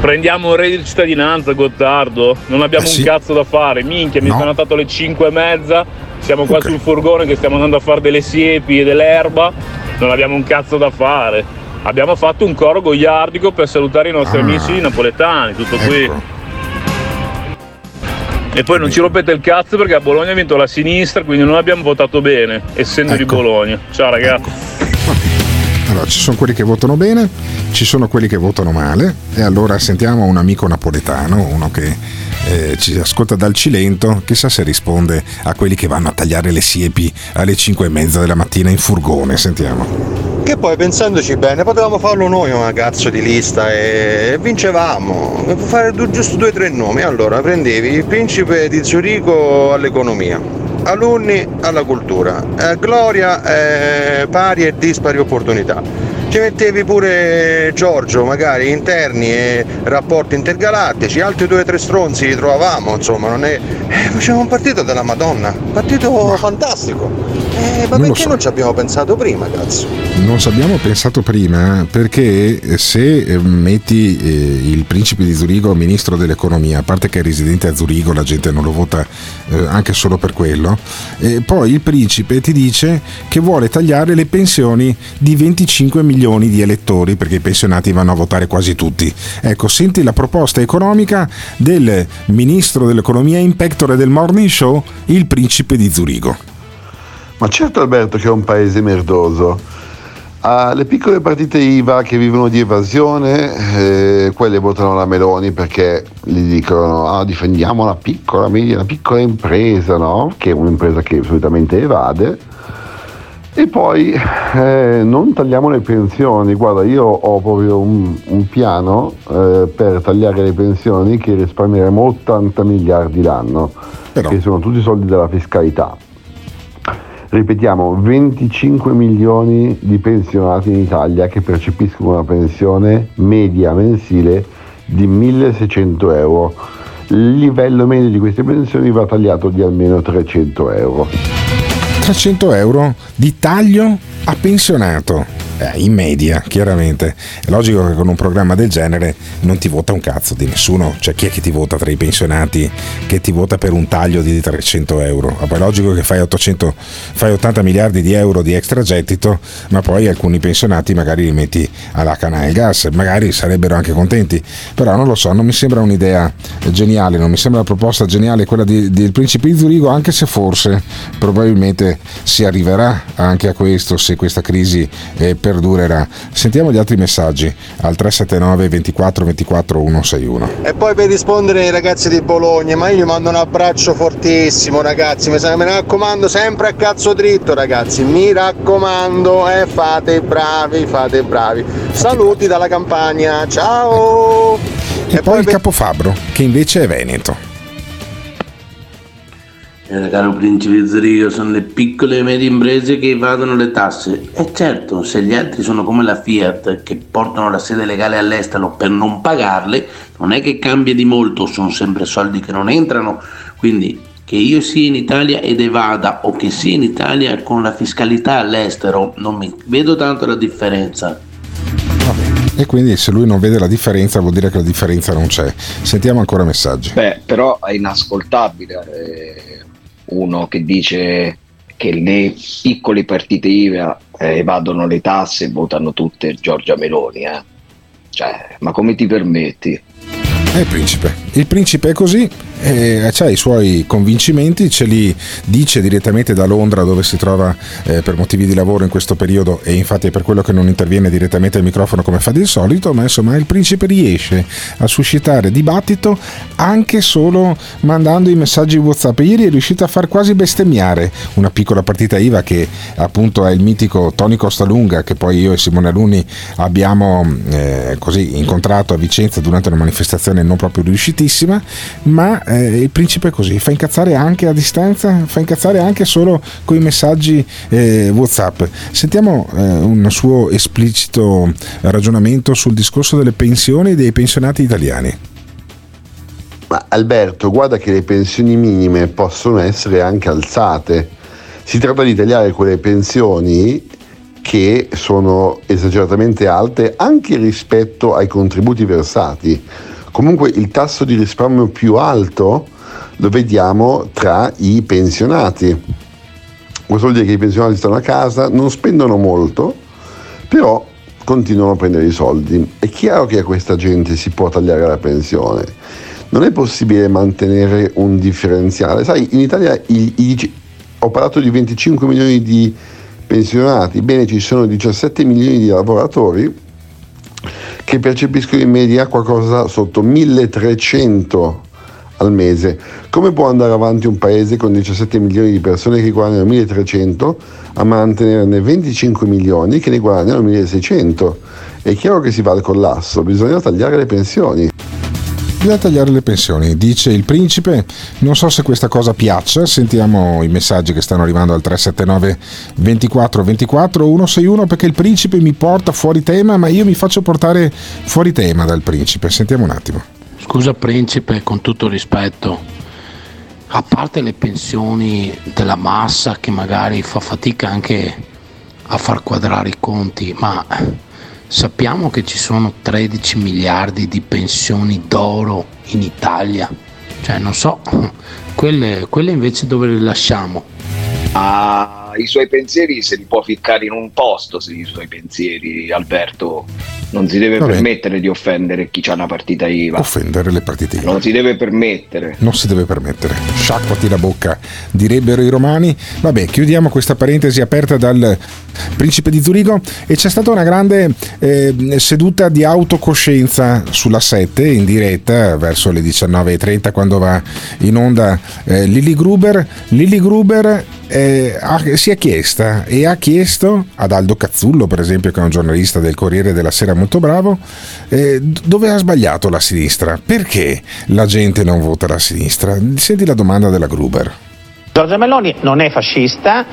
Prendiamo un reddito di cittadinanza, Gottardo. Non abbiamo eh sì. un cazzo da fare. Minchia, mi no. sono andato alle 5 e mezza. Siamo qua okay. sul furgone che stiamo andando a fare delle siepi e dell'erba. Non abbiamo un cazzo da fare. Abbiamo fatto un coro goiardico per salutare i nostri ah. amici napoletani. Tutto ecco. qui. E poi non ci rompete il cazzo perché a Bologna ha vinto la sinistra, quindi non abbiamo votato bene, essendo ecco. di Bologna. Ciao ragazzi. Ecco. Allora, ci sono quelli che votano bene, ci sono quelli che votano male, e allora sentiamo un amico napoletano, uno che eh, ci ascolta dal Cilento, chissà se risponde a quelli che vanno a tagliare le siepi alle 5 e mezza della mattina in furgone. Sentiamo. Che poi pensandoci bene potevamo farlo noi una cazzo di lista e vincevamo. Fare giusto due o tre nomi. Allora prendevi il principe di Zurigo all'economia, alunni alla cultura, eh, gloria eh, pari e dispari opportunità ci mettevi pure Giorgio, magari interni e rapporti intergalattici, altri due o tre stronzi li trovavamo, insomma, non è... Eh, facevamo un partito della Madonna, un partito fantastico. Eh, ma non perché so. non ci abbiamo pensato prima, cazzo? Non ci abbiamo pensato prima perché se eh, metti eh, il principe di Zurigo ministro dell'economia, a parte che è residente a Zurigo, la gente non lo vota eh, anche solo per quello, poi il principe ti dice che vuole tagliare le pensioni di 25 milioni milioni di elettori, perché i pensionati vanno a votare quasi tutti. Ecco, senti la proposta economica del ministro dell'economia in pectore del morning show, il principe di Zurigo. Ma certo Alberto che è un paese merdoso. Uh, le piccole partite IVA che vivono di evasione, eh, quelle votano la Meloni perché gli dicono ah, difendiamo la piccola, la piccola impresa, no? che è un'impresa che solitamente evade E poi eh, non tagliamo le pensioni, guarda io ho proprio un, un piano eh, per tagliare le pensioni che risparmieremo 80 miliardi l'anno, Però. che sono tutti soldi della fiscalità. Ripetiamo, 25 milioni di pensionati in Italia che percepiscono una pensione media mensile di 1600 euro. Il livello medio di queste pensioni va tagliato di almeno 300 euro. 300 euro di taglio a pensionato eh, in media, chiaramente. È logico che con un programma del genere non ti vota un cazzo di nessuno. Cioè, chi è che ti vota tra i pensionati che ti vota per un taglio di 300 euro? Poi è logico che fai, 800, fai 80 miliardi di euro di extra gettito, ma poi alcuni pensionati magari li metti alla canna del gas, magari sarebbero anche contenti. Però non lo so, non mi sembra un'idea geniale, non mi sembra la proposta geniale quella di, del principe di Zurigo, anche se forse probabilmente si arriverà anche a questo se questa crisi per perdurerà. Sentiamo gli altri messaggi al 379 24 24 161. E poi per rispondere ai ragazzi di Bologna, ma io gli mando un abbraccio fortissimo ragazzi, mi, raccomando sempre a cazzo dritto ragazzi, mi raccomando e eh, fate i bravi, fate i bravi. Saluti dalla campagna, ciao! E, e poi, poi il Capofabbro, che invece è Veneto. Eh, caro principe Zurigo, sono le piccole e medie imprese che evadono le tasse. E certo, se gli altri sono come la Fiat, che portano la sede legale all'estero per non pagarle, non è che cambia di molto, sono sempre soldi che non entrano. Quindi che io sia in Italia ed evada o che sia in Italia con la fiscalità all'estero, non mi vedo tanto la differenza. E quindi se lui non vede la differenza vuol dire che la differenza non c'è. Sentiamo ancora messaggi. Beh, però è inascoltabile. Eh uno che dice che le piccole partite IVA eh, evadono le tasse e votano tutte Giorgia Meloni. Eh. Cioè, ma come ti permetti? Il principe. Il principe è così, eh, ha i suoi convincimenti, ce li dice direttamente da Londra dove si trova eh, per motivi di lavoro in questo periodo e infatti è per quello che non interviene direttamente al microfono come fa di solito, ma insomma il principe riesce a suscitare dibattito anche solo mandando i messaggi WhatsApp. Ieri è riuscito a far quasi bestemmiare una piccola partita IVA che appunto è il mitico Tony Costalunga che poi io e Simone Alunni abbiamo eh, così incontrato a Vicenza durante una manifestazione non proprio riuscitissima, ma eh, il principe è così, fa incazzare anche a distanza, fa incazzare anche solo con i messaggi eh, WhatsApp. Sentiamo eh, un suo esplicito ragionamento sul discorso delle pensioni dei pensionati italiani. Ma Alberto, guarda che le pensioni minime possono essere anche alzate. Si tratta di tagliare quelle pensioni che sono esageratamente alte anche rispetto ai contributi versati. Comunque il tasso di risparmio più alto lo vediamo tra i pensionati. Questo vuol dire che i pensionati stanno a casa, non spendono molto, però continuano a prendere i soldi. È chiaro che a questa gente si può tagliare la pensione. Non è possibile mantenere un differenziale. Sai, in Italia i, i, ho parlato di 25 milioni di pensionati, bene ci sono 17 milioni di lavoratori che percepiscono in media qualcosa sotto 1300 al mese. Come può andare avanti un paese con 17 milioni di persone che guadagnano 1300 a mantenerne 25 milioni che ne guadagnano 1600? È chiaro che si va al collasso, bisogna tagliare le pensioni. Bisogna tagliare le pensioni, dice il principe. Non so se questa cosa piaccia, sentiamo i messaggi che stanno arrivando al 379 24 24 161 perché il principe mi porta fuori tema, ma io mi faccio portare fuori tema dal principe. Sentiamo un attimo. Scusa principe, con tutto rispetto, a parte le pensioni della massa che magari fa fatica anche a far quadrare i conti, ma Sappiamo che ci sono 13 miliardi di pensioni d'oro in Italia, cioè non so, quelle, quelle invece dove le lasciamo? Ah, i suoi pensieri se li può ficcare in un posto, i suoi pensieri, Alberto. non si deve Vabbè. permettere di offendere chi ha una partita IVA. Offendere le partite IVA. Non si deve permettere. Non si deve permettere. Sciacquati la bocca, direbbero i romani. Vabbè, chiudiamo questa parentesi aperta dal principe di Zurigo e c'è stata una grande eh, seduta di autocoscienza sulla 7 in diretta verso le 19.30 quando va in onda eh, Lily Gruber. Lily Gruber eh, ha, si è chiesta e ha chiesto ad Aldo Cazzullo, per esempio, che è un giornalista del Corriere della Sera molto bravo, eh, dove ha sbagliato la sinistra? Perché la gente non vota la sinistra? Senti la domanda della Gruber. Giorgia Meloni non è fascista,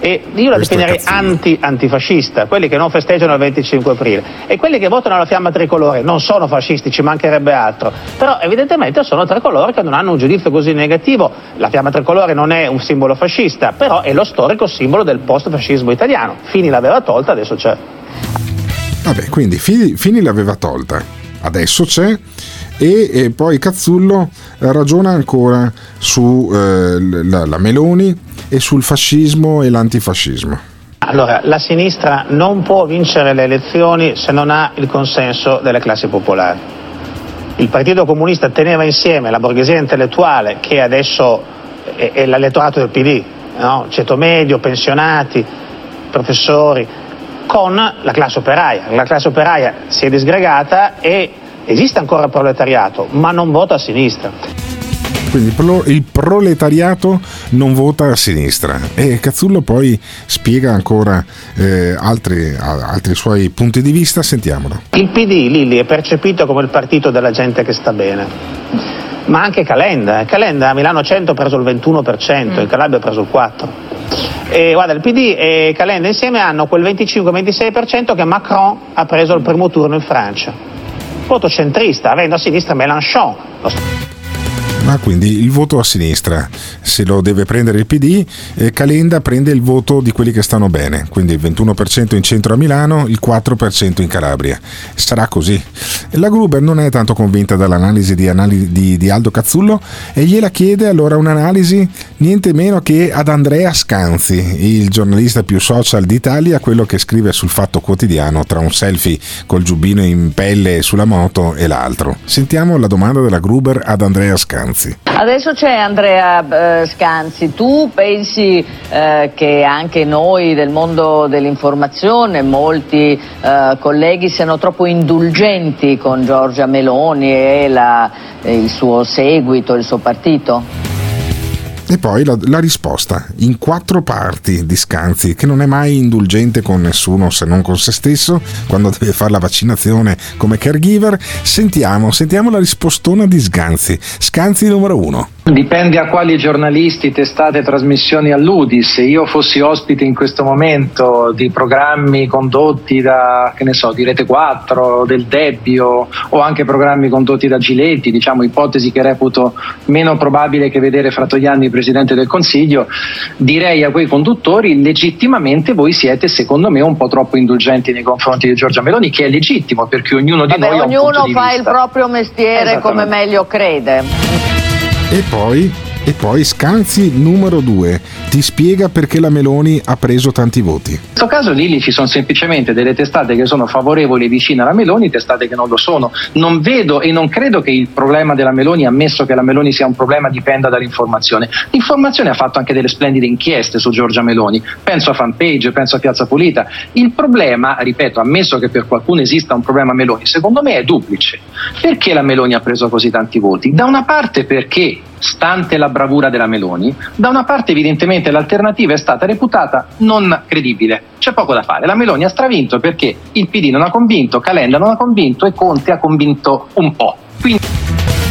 e io la Questo definirei anti, antifascista, quelli che non festeggiano il 25 aprile. E quelli che votano la fiamma tricolore non sono fascisti, ci mancherebbe altro, però evidentemente sono tricolori che non hanno un giudizio così negativo, la fiamma tricolore non è un simbolo fascista, però è lo storico simbolo del post-fascismo italiano, Fini l'aveva tolta, adesso c'è. Vabbè, quindi Fini, Fini l'aveva tolta, adesso c'è. E, e poi Cazzullo ragiona ancora sulla eh, Meloni e sul fascismo e l'antifascismo? Allora, la sinistra non può vincere le elezioni se non ha il consenso delle classi popolari. Il Partito Comunista teneva insieme la borghesia intellettuale, che adesso è, è l'elettorato del PD, no? ceto medio, pensionati, professori, con la classe operaia. La classe operaia si è disgregata e esiste ancora il proletariato, ma non vota a sinistra. Quindi il proletariato non vota a sinistra e Cazzullo poi spiega ancora eh, altri, altri, suoi punti di vista, sentiamolo. Il PD Lilli è percepito come il partito della gente che sta bene, ma anche Calenda. Calenda a Milano 100 ha preso il 21%, mm. in Calabria ha preso il 4%. E guarda, il PD e Calenda insieme hanno quel 25-26% che Macron ha preso al primo turno in Francia. Voto centrista, avendo a sinistra Mélenchon. Ah, quindi il voto a sinistra, se lo deve prendere il PD, eh, Calenda prende il voto di quelli che stanno bene, quindi il 21% in centro a Milano, il 4% in Calabria. Sarà così. La Gruber non è tanto convinta dall'analisi di, anali- di, di Aldo Cazzullo e gliela chiede allora un'analisi niente meno che ad Andrea Scanzi, il giornalista più social d'Italia, quello che scrive sul Fatto Quotidiano tra un selfie col giubbino in pelle sulla moto e l'altro. Sentiamo la domanda della Gruber ad Andrea Scanzi. Scanzi. Adesso c'è Andrea eh, Scanzi, tu pensi eh, che anche noi del mondo dell'informazione, molti eh, colleghi siano troppo indulgenti con Giorgia Meloni e la, il suo seguito, il suo partito? E poi la, la, risposta in quattro parti di Scanzi, che non è mai indulgente con nessuno se non con se stesso, quando deve fare la vaccinazione come caregiver. Sentiamo, sentiamo la rispostona di Scanzi. Scanzi numero uno. Dipende a quali giornalisti, testate trasmissioni alludi. Se io fossi ospite in questo momento di programmi condotti da, che ne so, di Rete 4, del Debbio o anche programmi condotti da Giletti, diciamo ipotesi che reputo meno probabile che vedere Frattoianni Presidente del Consiglio, direi a quei conduttori legittimamente voi siete secondo me un po' troppo indulgenti nei confronti di Giorgia Meloni, che è legittimo perché ognuno di Vabbè, noi ognuno fa il proprio mestiere come meglio crede. E poi, e poi Scanzi numero 2 ti spiega perché la Meloni ha preso tanti voti. In questo caso lì ci sono semplicemente delle testate che sono favorevoli e vicine alla Meloni, testate che non lo sono. Non vedo e non credo che il problema della Meloni, ammesso che la Meloni sia un problema, dipenda dall'informazione. L'informazione ha fatto anche delle splendide inchieste su Giorgia Meloni, penso a Fanpage, penso a Piazza Pulita. Il problema, ripeto, ammesso che per qualcuno esista un problema Meloni, secondo me è duplice. Perché la Meloni ha preso così tanti voti? Da una parte perché stante la bravura della Meloni, da una parte evidentemente l'alternativa è stata reputata non credibile. C'è poco da fare. La Meloni ha stravinto perché il PD non ha convinto, Calenda non ha convinto e Conte ha convinto un po'. Quindi...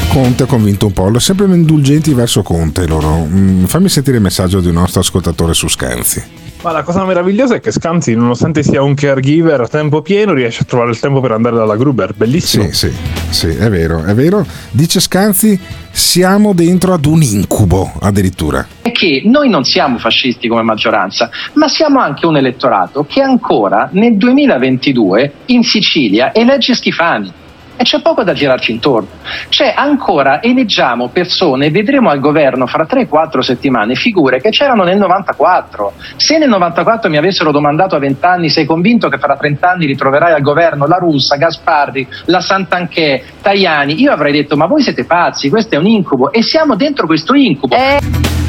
Conte ha convinto un po', sempre indulgenti verso Conte loro. Mm, fammi sentire il messaggio di un nostro ascoltatore su Scanzi. Ma la cosa meravigliosa è che Scanzi, nonostante sia un caregiver a tempo pieno, riesce a trovare il tempo per andare dalla Gruber. Bellissimo. Sì, sì, sì, è vero, è vero. Dice Scanzi, siamo dentro ad un incubo addirittura. È che noi non siamo fascisti come maggioranza, ma siamo anche un elettorato che ancora nel 2022 in Sicilia elegge Schifani e c'è poco da girarci intorno. C'è ancora, eleggiamo persone, vedremo al governo fra 3-4 settimane figure che c'erano nel 94. Se nel 94 mi avessero domandato a 20 anni sei convinto che fra 30 anni ritroverai al governo la Russa, Gasparri, la Santanchè, Tajani, io avrei detto ma voi siete pazzi, questo è un incubo e siamo dentro questo incubo. Eh,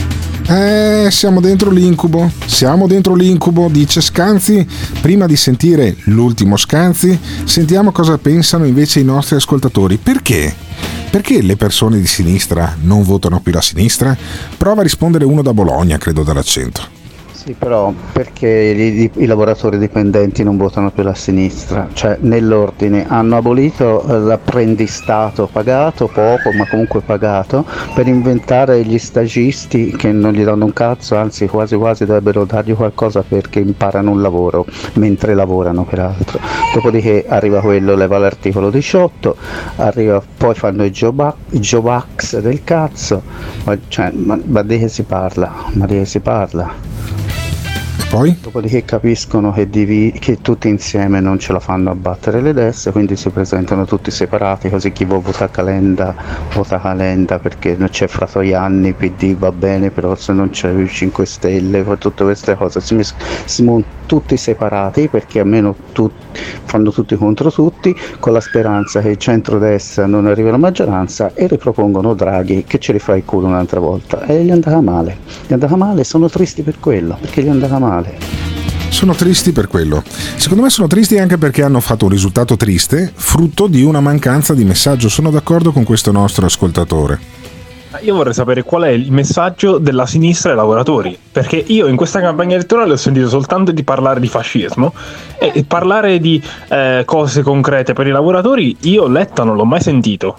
siamo dentro l'incubo. Siamo dentro l'incubo, dice Scanzi. Prima di sentire l'ultimo Scanzi, sentiamo cosa pensano invece i nostri ascoltatori. Perché? Perché le persone di sinistra non votano più la sinistra? Prova a rispondere uno da Bologna, credo dall'accento. Sì, però perché i, i- lavoratori dipendenti non votano più la sinistra? Cioè, nell'ordine hanno abolito eh, l'apprendistato pagato, poco, ma comunque pagato, per inventare gli stagisti che non gli danno un cazzo, anzi quasi quasi dovrebbero dargli qualcosa perché imparano un lavoro, mentre lavorano peraltro. Dopodiché arriva quello, leva l'articolo 18, arriva, poi fanno i job, job del cazzo, ma, cioè, ma, ma di che si parla? Ma di che si parla? Poi? Dopodiché capiscono che, divi- che tutti insieme non ce la fanno a battere le destre, quindi si presentano tutti separati, così chi vuole vota Calenda vota Calenda perché non c'è Fratoianni, PD va bene, però se non c'è i 5 Stelle, tutte queste cose, si, mis- si tutti separati perché almeno tu- fanno tutti contro tutti, con la speranza che il centrodestra non arrivi alla maggioranza e ripropongono Draghi che ce li fa il culo un'altra volta. E gli è andata male, gli è andata male, sono tristi per quello, perché gli è andata male. Sono tristi per quello. Secondo me sono tristi anche perché hanno fatto un risultato triste, frutto di una mancanza di messaggio. Sono d'accordo con questo nostro ascoltatore. Io vorrei sapere qual è il messaggio della sinistra ai lavoratori, perché io in questa campagna elettorale ho sentito soltanto di parlare di fascismo e parlare di eh, cose concrete per i lavoratori, io Letta non l'ho mai sentito.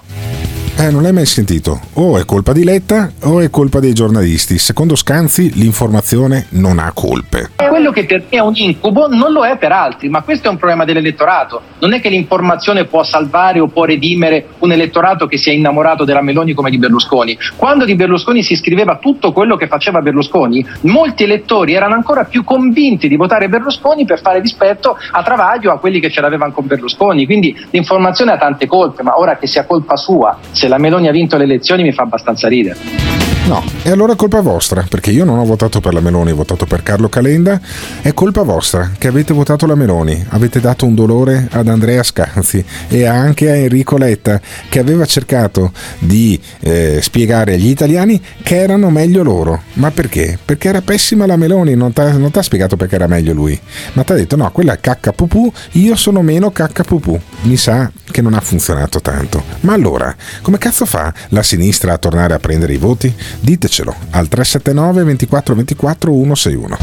Eh, non l'hai mai sentito. O è colpa di Letta o è colpa dei giornalisti. Secondo Scanzi l'informazione non ha colpe. Quello che per me è un incubo non lo è per altri, ma questo è un problema dell'elettorato. Non è che l'informazione può salvare o può redimere un elettorato che si è innamorato della Meloni come di Berlusconi. Quando di Berlusconi si scriveva tutto quello che faceva Berlusconi, molti elettori erano ancora più convinti di votare Berlusconi per fare dispetto a Travaglio, a quelli che ce l'avevano con Berlusconi. Quindi l'informazione ha tante colpe, ma ora che sia colpa sua, se la Meloni ha vinto le elezioni mi fa abbastanza ridere. No, è allora colpa vostra, perché io non ho votato per la Meloni, ho votato per Carlo Calenda. È colpa vostra che avete votato la Meloni, avete dato un dolore ad Andrea Scanzi e anche a Enrico Letta, che aveva cercato di eh, spiegare agli italiani che erano meglio loro. Ma perché? Perché era pessima la Meloni, non ti ha spiegato perché era meglio lui, ma ti ha detto no, quella è cacca pupù, io sono meno cacca pupù. Mi sa che non ha funzionato tanto. Ma allora, come cazzo fa la sinistra a tornare a prendere i voti? Ditecelo al 379 24 24 161.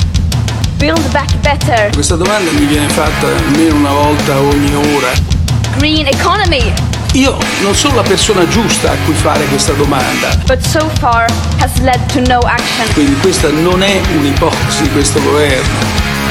Build back better. Questa domanda mi viene fatta almeno una volta ogni ora. Green economy. Io non sono la persona giusta a cui fare questa domanda, But so far has led to no action. quindi questa non è un'ipotesi di questo governo.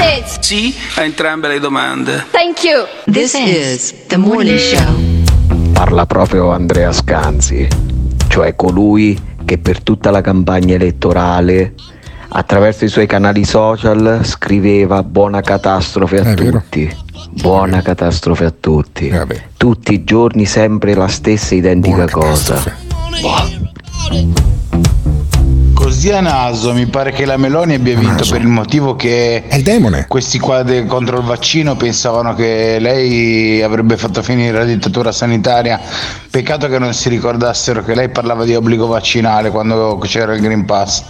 it? Sì a entrambe le domande. Thank you. This is the morning show. Parla proprio Andrea Scanzi, cioè colui che per tutta la campagna elettorale attraverso i suoi canali social scriveva buona catastrofe a tutti. Buona catastrofe a tutti. Tutti i giorni sempre la stessa identica cosa. Così a naso mi pare che la Meloni abbia vinto per il motivo che questi qua de- contro il vaccino pensavano che lei avrebbe fatto finire la dittatura sanitaria. Peccato che non si ricordassero che lei parlava di obbligo vaccinale quando c'era il Green Pass.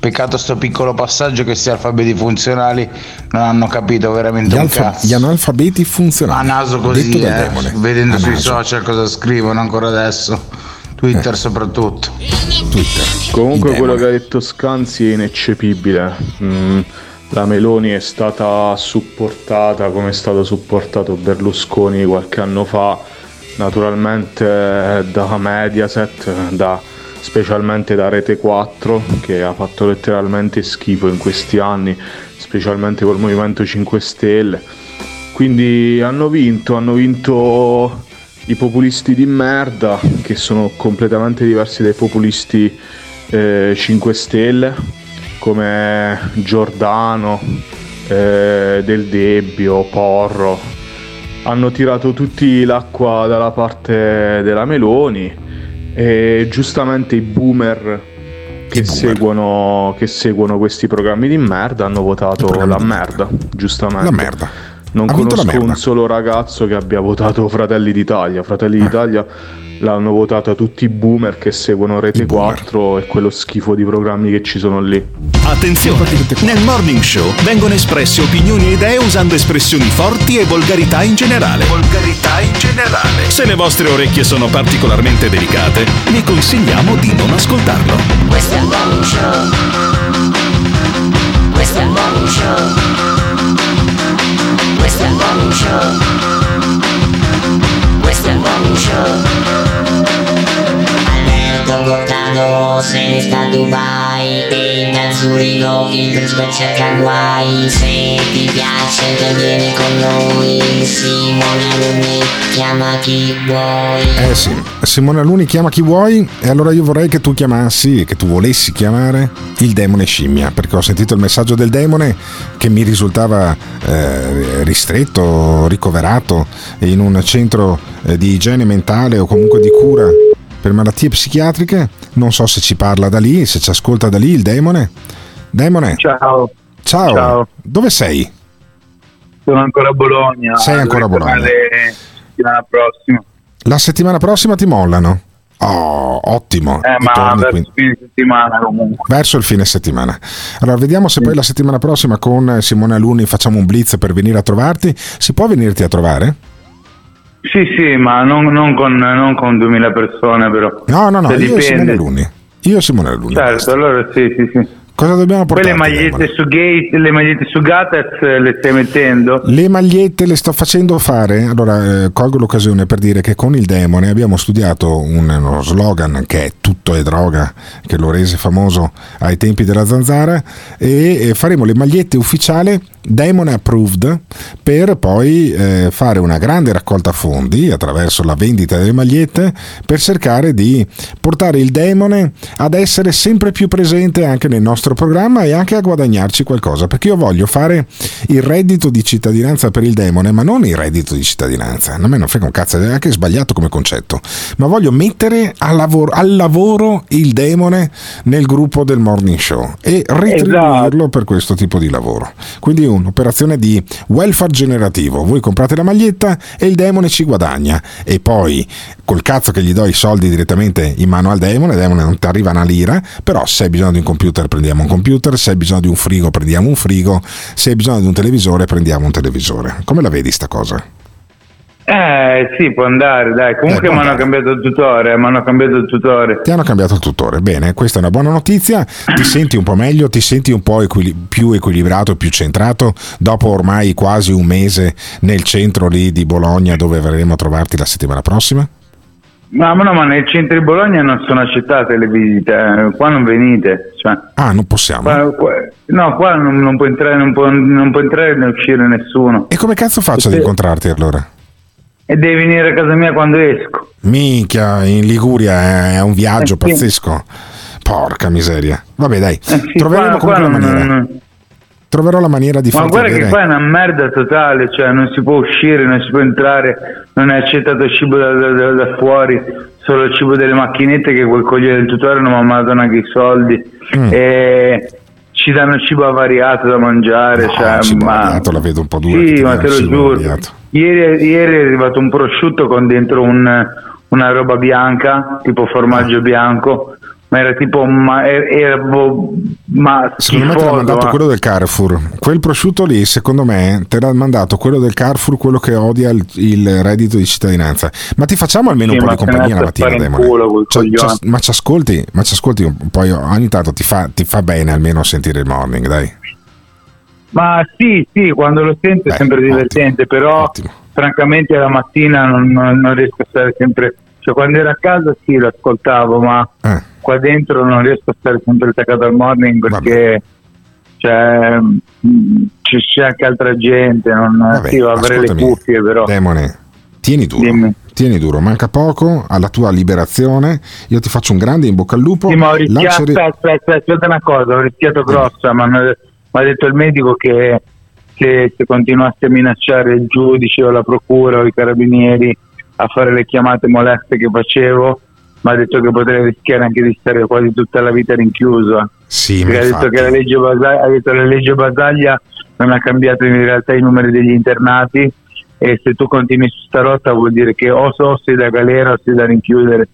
Peccato sto piccolo passaggio che questi alfabeti funzionali non hanno capito veramente Gli, un alfa- cazzo. gli analfabeti funzionali. A naso così, eh, demone. vedendo A sui naso. social cosa scrivono ancora adesso. Twitter soprattutto. Comunque quello che ha detto Scanzi è ineccepibile. Mm, la Meloni è stata supportata come è stato supportato Berlusconi qualche anno fa naturalmente eh, da Mediaset, da, specialmente da Rete 4 che ha fatto letteralmente schifo in questi anni, specialmente col Movimento 5 Stelle. Quindi hanno vinto, hanno vinto i populisti di merda che sono completamente diversi dai populisti eh, 5 Stelle come Giordano, eh, Del Debbio, Porro. Hanno tirato tutti l'acqua dalla parte della Meloni e giustamente i boomer che, boomer. Seguono, che seguono questi programmi di merda hanno votato la merda, giustamente. La merda. Non conosco un solo ragazzo che abbia votato Fratelli d'Italia. Fratelli Ah. d'Italia l'hanno votata tutti i boomer che seguono Rete 4 e quello schifo di programmi che ci sono lì. Attenzione! Nel Morning Show vengono espresse opinioni e idee usando espressioni forti e volgarità in generale. Volgarità in generale. Se le vostre orecchie sono particolarmente delicate, vi consigliamo di non ascoltarlo. Questo è il morning show. Questo è il morning show. Questo è il morning show. Questo è il morning show. Alberto Cortado se ne sta Dubai e da Zurigo il principe cerca guai. Se ti piace che vieni con noi, Simone Alunni chiama chi vuoi. Eh sì, Simone Aluni chiama chi vuoi e allora io vorrei che tu chiamassi, che tu volessi chiamare il demone scimmia, perché ho sentito il messaggio del demone che mi risultava eh, ristretto, ricoverato in un centro eh, di igiene mentale o comunque di cura per malattie psichiatriche. Non so se ci parla da lì, se ci ascolta da lì il demone. Demone. Ciao. Ciao. Ciao. Dove sei? Sono ancora a Bologna. Sei ancora a Bologna. tornare settimana prossima. La settimana prossima ti mollano. Oh, ottimo. Eh, ma verso quindi- fine settimana comunque. verso il fine settimana. Allora, vediamo se poi la settimana prossima con Simone Aluni facciamo un blitz per venire a trovarti. Si può venirti a trovare? Sì, sì, ma non, non con, non con 2000 persone però. No, no, no, Cioè, io e Simone dipende. Aluni. Io e Simone Aluni. Certo, allora sì, sì, sì. Cosa dobbiamo Poi le portare? magliette su Gate, le magliette su Gatez eh, le stai mettendo? Le magliette le sto facendo fare. Allora, eh, colgo l'occasione per dire che con il demone abbiamo studiato un- uno slogan che è tutto è droga, che lo rese famoso ai tempi della zanzara, e eh, faremo le magliette ufficiali Demone Approved per poi eh, fare una grande raccolta fondi attraverso la vendita delle magliette per cercare di portare il demone ad essere sempre più presente anche nel nostro programma e anche a guadagnarci qualcosa perché io voglio fare il reddito di cittadinanza per il demone ma non il reddito di cittadinanza. A me non frega un cazzo è anche sbagliato come concetto. Ma voglio mettere al lavoro, al lavoro il demone nel gruppo del morning show e retribuirlo per questo tipo di lavoro. Quindi un'operazione di welfare generativo. Voi comprate la maglietta e il demone ci guadagna. E poi col cazzo che gli do i soldi direttamente in mano al demone il demone non ti arriva una lira però se hai bisogno di un computer prendiamo un computer se hai bisogno di un frigo prendiamo un frigo se hai bisogno di un televisore prendiamo un televisore come la vedi sta cosa? Eh sì, può andare, dai. Comunque mi hanno cambiato il tutore, mi hanno cambiato il tutore. Ti hanno cambiato il tutore, bene, questa è una buona notizia. Ti senti un po' meglio, ti senti un po' equili- più equilibrato, più centrato dopo ormai quasi un mese nel centro lì di Bologna dove verremo a trovarti la settimana prossima? Ma, no, ma nel centro di Bologna non sono accettate le visite, eh, qua non venite. Cioè, Ah, non possiamo. qua- qua- no, qua non, non può entrare, non può, non può entrare né uscire nessuno. E come cazzo faccio ad incontrarti allora? E devi venire a casa mia quando esco. Minchia, in Liguria è un viaggio Eh, sì. pazzesco. Porca miseria. Vabbè, dai, Eh sì, troveremo qua- qua comunque la non- maniera. non- Troverò la maniera di Ma farti guarda vedere. che qua è una merda totale, cioè non si può uscire, non si può entrare, non è accettato il cibo da, da- da- fuori, solo il cibo delle macchinette che quel cogliere del tutore non mi ha mandato neanche i soldi. Mm. E ci danno cibo avariato da mangiare, cioè, cibo ma... avariato la vedo un po' dura che Sì, ma te lo giuro. Ieri, ieri è arrivato un prosciutto con dentro un- una roba bianca, tipo formaggio bianco, ma era tipo ma, era, era ma Secondo me te l'ha mandato ma- quello del Carrefour. Quel prosciutto lì, secondo me, te l'ha mandato quello del Carrefour, quello che odia il, il reddito di cittadinanza. Ma ti facciamo almeno Sì, un po' di compagnia la mattina, Demone. Cioè, cioè, ma ci ascolti, ma ci ascolti un- poi ogni tanto ti fa, ti fa bene almeno sentire il morning, dai. Ma sì, sì, quando lo sento è sempre divertente, però francamente la mattina non, non- non riesco a stare sempre, cioè quando ero a casa sì lo ascoltavo, ma Eh. qua dentro non riesco a stare sempre attaccato al morning perché cioè, mh, ci- c'è anche altra gente, non, Vabbè, sì, avrei le cuffie però. Demone, tieni duro. Tieni duro, manca poco alla tua liberazione. Io ti faccio un grande in bocca al lupo. Sì, ma ho rischiato, aspetta, aspetta, aspetta una cosa, ho rischiato grossa, ma mi ha detto il medico che se, se continuassi a minacciare il giudice o la procura o i carabinieri a fare le chiamate moleste che facevo, mi ha detto che potrei rischiare anche di stare quasi tutta la vita rinchiuso. Sì, ma ha detto che la legge, Basaglia, ha detto la legge Basaglia non ha cambiato in realtà i numeri degli internati e se tu continui su sta rotta vuol dire che o, so sei da galera o sei da rinchiudere.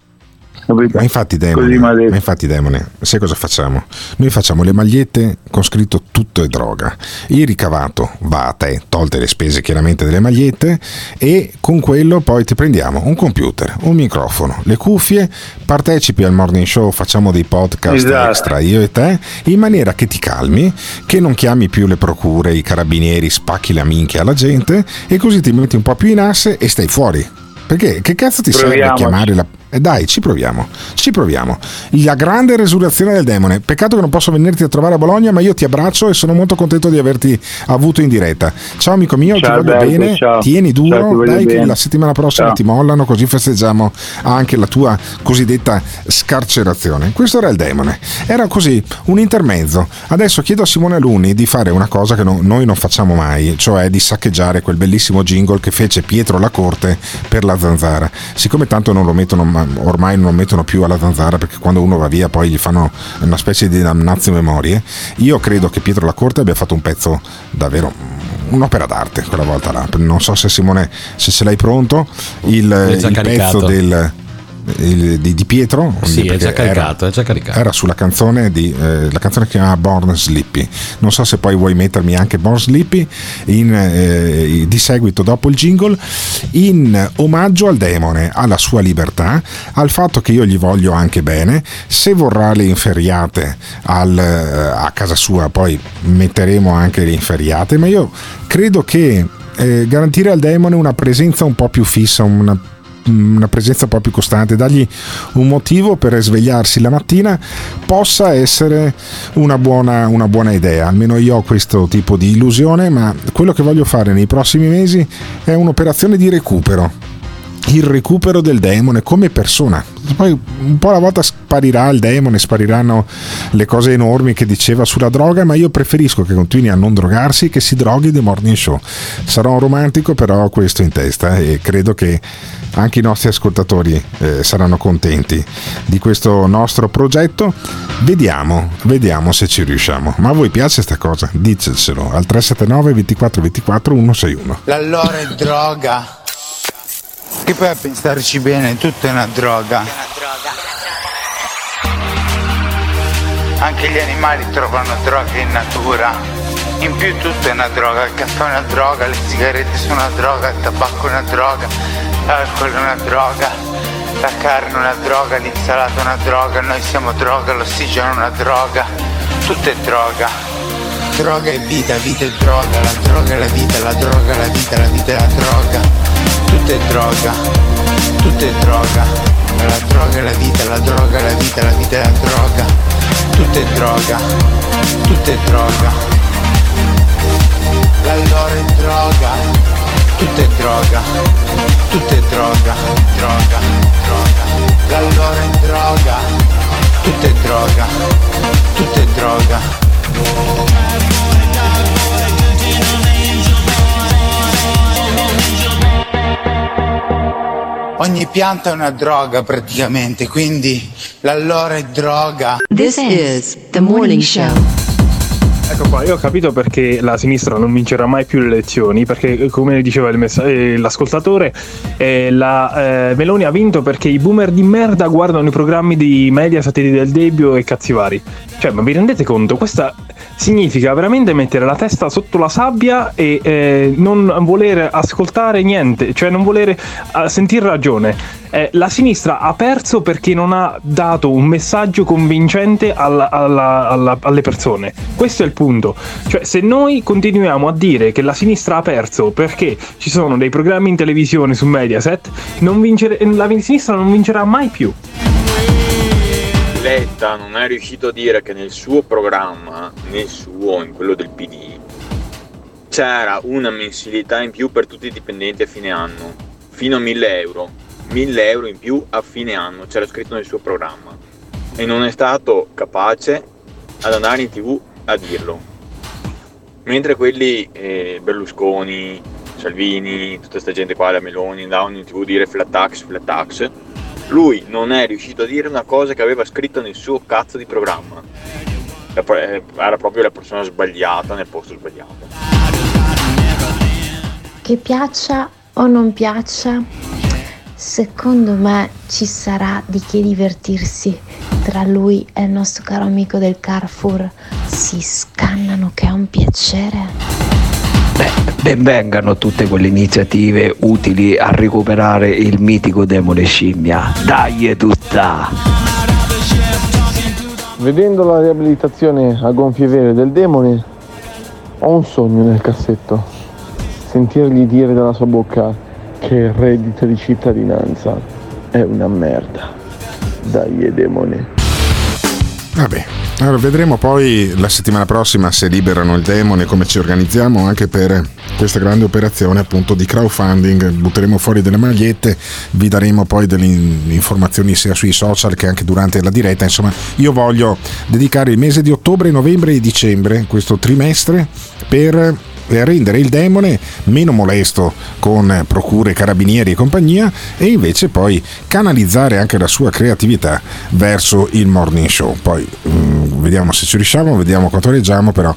Capito? Ma infatti, Demone, ma infatti, Demone, sai cosa facciamo? Noi facciamo le magliette con scritto tutto è droga. Il ricavato va a te, tolte le spese chiaramente delle magliette, e con quello poi ti prendiamo un computer, un microfono, le cuffie, partecipi al morning show, facciamo dei podcast Esatto. extra io e te, in maniera che ti calmi, che non chiami più le procure, i carabinieri, spacchi la minchia alla gente, e così ti metti un po' più in asse e stai fuori. Perché che cazzo ti serve chiamare la... Eh dai, ci proviamo, ci proviamo. La grande resurrezione del demone. Peccato che non posso venirti a trovare a Bologna, ma io ti abbraccio e sono molto contento di averti avuto in diretta. Ciao amico mio, Ciao, ti voglio Alberto, bene, ciao. tieni Ciao, ti duro, voglio dai che bene. la settimana prossima Ciao. ti mollano, così festeggiamo anche la tua cosiddetta scarcerazione. Questo era il demone, era così un intermezzo. Adesso chiedo a Simone Alunni di fare una cosa che no- noi non facciamo mai, cioè di saccheggiare quel bellissimo jingle che fece Pietro La Corte per la zanzara. Siccome tanto non lo mettono, ma ormai non lo mettono più alla zanzara perché quando uno va via poi gli fanno una specie di damnazio memorie, io credo che Pietro La Corte abbia fatto un pezzo davvero un'opera d'arte quella volta là. Non so se Simone, se ce l'hai pronto, il, il pezzo del, il- di, di Pietro. Sì, è già caricato, è già caricato. Era sulla canzone di eh, la canzone che si chiama Born Sleepy. Non so se poi vuoi mettermi anche Born Sleepy in, eh, di seguito dopo il jingle in omaggio al demone, alla sua libertà, al fatto che io gli voglio anche bene. Se vorrà le inferriate al, eh, a casa sua, poi metteremo anche le inferriate, ma io credo che eh, garantire al demone una presenza un po' più fissa, una una presenza un po' più costante, dargli un motivo per svegliarsi la mattina possa essere una buona, una buona idea. Almeno io ho questo tipo di illusione, ma quello che voglio fare nei prossimi mesi è un'operazione di recupero. Il recupero del demone come persona. Poi un po' alla volta sparirà il demone, spariranno le cose enormi che diceva sulla droga, ma io preferisco che continui a non drogarsi che si droghi The Morning Show. Sarò un romantico, però ho questo in testa e credo che anche i nostri ascoltatori eh, saranno contenti di questo nostro progetto. Vediamo, vediamo se ci riusciamo. Ma a voi piace sta cosa? Dicecelo al 379 24 24 161. L'allora è droga. Che poi a pensarci bene, tutto è una droga. Anche gli animali trovano droga in natura. In più tutto è una droga, il caffè è una droga, le sigarette sono una droga, il tabacco è una droga, l'alcol è una droga, la carne è una droga, l'insalata è una droga, noi siamo droga, l'ossigeno è una droga, tutto è droga. Droga è vita, vita è droga, la droga è la vita, la droga è la vita, la vita è la droga. Tutto è droga, tutto è droga. La droga è la vita, la droga è la vita, la vita è la droga. Tutto è droga, tutto è droga. L'allora è droga, tutto è droga, tutto è droga, droga, droga. L'allora è droga, tutto è droga, tutto è droga. Ogni pianta è una droga praticamente, quindi l'allora è droga. This is the morning show. Ecco qua, io ho capito perché la sinistra non vincerà mai più le elezioni, perché eh, come diceva messa- eh, l'ascoltatore, eh, la eh, Meloni ha vinto perché i boomer di merda guardano i programmi di media, satelliti del Debbio e cazzi vari. Cioè, ma vi rendete conto? Questa significa veramente mettere la testa sotto la sabbia e eh, non voler ascoltare niente, cioè non voler eh, sentire ragione. La sinistra ha perso perché non ha dato un messaggio convincente alla- alla- alla- alle persone. Questo è il punto. Cioè, se noi continuiamo a dire che la sinistra ha perso perché ci sono dei programmi in televisione su Mediaset, non vincere- la sinistra non vincerà mai più. Letta non è riuscito a dire che nel suo programma, nel suo, in quello del PD, c'era una mensilità in più per tutti i dipendenti a fine anno, fino a 1000 euro. 1000 euro in più a fine anno, c'era scritto nel suo programma. E non è stato capace ad andare in tv a dirlo. Mentre quelli, eh, Berlusconi, Salvini, tutta questa gente qua, la Meloni, andavano in tv a dire flat tax, flat tax, lui non è riuscito a dire una cosa che aveva scritto nel suo cazzo di programma. Era proprio la persona sbagliata nel posto sbagliato. Che piaccia o non piaccia, secondo me ci sarà di che divertirsi tra lui e il nostro caro amico del Carrefour. Si scannano che è un piacere. Benvengano tutte quelle iniziative utili a recuperare il mitico demone scimmia. Dai è tutta! Vedendo la riabilitazione a gonfie vere del demone, ho un sogno nel cassetto. Sentirgli dire dalla sua bocca che il reddito di cittadinanza è una merda. Dai, demone. Vabbè, allora vedremo poi la settimana prossima se liberano il demone, come ci organizziamo anche per questa grande operazione appunto di crowdfunding. Butteremo fuori delle magliette, vi daremo poi delle informazioni sia sui social che anche durante la diretta. Insomma, io voglio dedicare il mese di ottobre, novembre e dicembre, questo trimestre, per rendere il demone meno molesto con procure, carabinieri e compagnia e invece poi canalizzare anche la sua creatività verso il morning show. Poi mh, vediamo se ci riusciamo, vediamo quanto reggiamo, però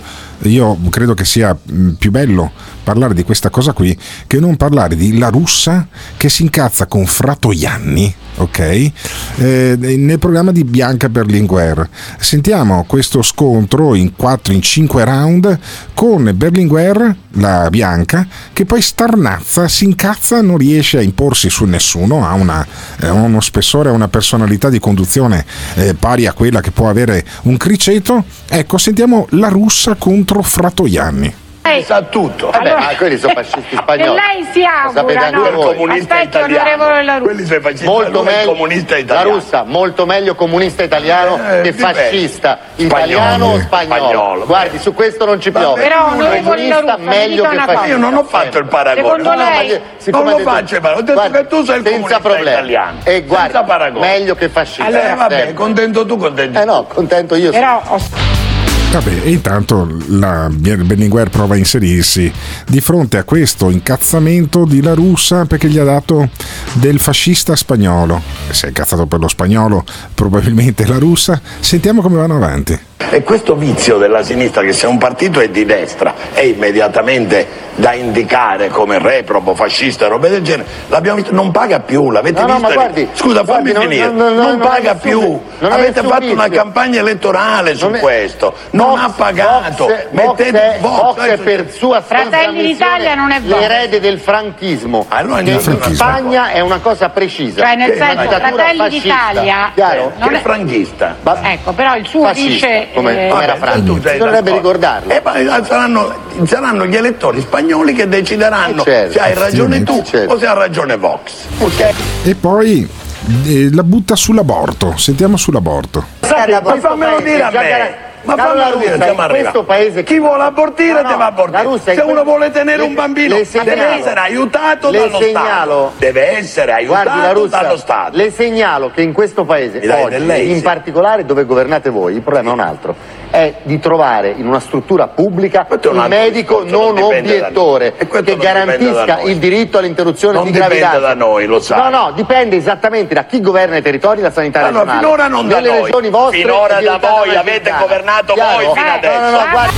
io credo che sia più bello parlare di questa cosa qui che non parlare di La Russa che si incazza con Fratoianni, ok? Eh, nel programma di Bianca Berlinguer. Sentiamo questo scontro in 4, in 5 round con Berlinguer, la Bianca, che poi starnazza, si incazza, non riesce a imporsi su nessuno, ha una, eh, uno spessore, una personalità di conduzione eh, pari a quella che può avere un criceto. Ecco, sentiamo La Russa contro Fratoianni. Lei sa tutto. Vabbè, ma quelli sono fascisti spagnoli. E lei si augura, no? voi. Comunista Aspetta, italiano. La. Quelli sono fascisti Molto meglio- comunista italiano. La Russa, molto meglio comunista italiano Eh, che fascista italiano o spagnolo. Spagnolo. Guardi, su questo non ci piove. Però, onorevole comunista La Russa, meglio che fascista. Io non ho fatto il paragone. Secondo ma lei- Non lo faccio il paragone. Ho detto Guardi, che tu sei il senza comunista problemi. italiano. E guardi, Senza paragone. meglio che fascista. Allora, vabbè, Sempre. contento tu, contento Eh no, contento io. Però Vabbè, e intanto la Berlinguer prova a inserirsi di fronte a questo incazzamento di La Russa perché gli ha dato del fascista spagnolo. Si è incazzato per lo spagnolo, probabilmente la russa. Sentiamo come vanno avanti. E questo vizio della sinistra, che se un partito è di destra è immediatamente da indicare come reprobo, fascista e robe del genere, l'abbiamo visto, non paga più, l'avete No, no, visto? ma guardi, Scusa, fammi guardi, non- finire, non- non, non- non paga è più, nessun- non avete nessun fatto una vizio. campagna elettorale su Non è- questo, non ha pagato, Vox, mettete Vox Vox, per sua Fratelli d'Italia non è Vox. l'erede del franchismo Allora che in. Spagna è una cosa precisa Cioè, nel una senso, Fratelli d'Italia, chiaro? non Che è- franchista. ecco però il suo Fascista, dice come- eh, Vabbè, era tu Franco dovrebbe d'accordo. ricordarlo Eh, ma saranno, saranno gli elettori spagnoli che decideranno Eh, certo. se hai ragione tu Certo. o se ha ragione Vox. Ok? E poi eh, la butta sull'aborto. Sentiamo sull'aborto. Sai, ma fammelo dire a già me. Ma Caro fammelo La dire, questo paese Chi vuole abortire No, deve abortire. Russia, Se uno vuole tenere le- un bambino segnalo- deve essere aiutato le dallo segnalo- Stato. Deve essere aiutato Guardi la Russia, dallo Stato. le segnalo che in questo paese, oggi, lei, in sì. particolare dove governate voi, il problema è un altro, è di trovare in una struttura pubblica un medico non non dipende da obiettore noi. Che non dipende da garantisca noi. il diritto all'interruzione Non di dipende gravidanza. da noi, lo sai. No, no, dipende esattamente da chi governa i territori la sanità Allora, regionale. finora non da Nelle noi. regioni vostre Finora da voi, avete gincana. Governato Chiaro? voi fino Eh, adesso. No, no, no, guardi-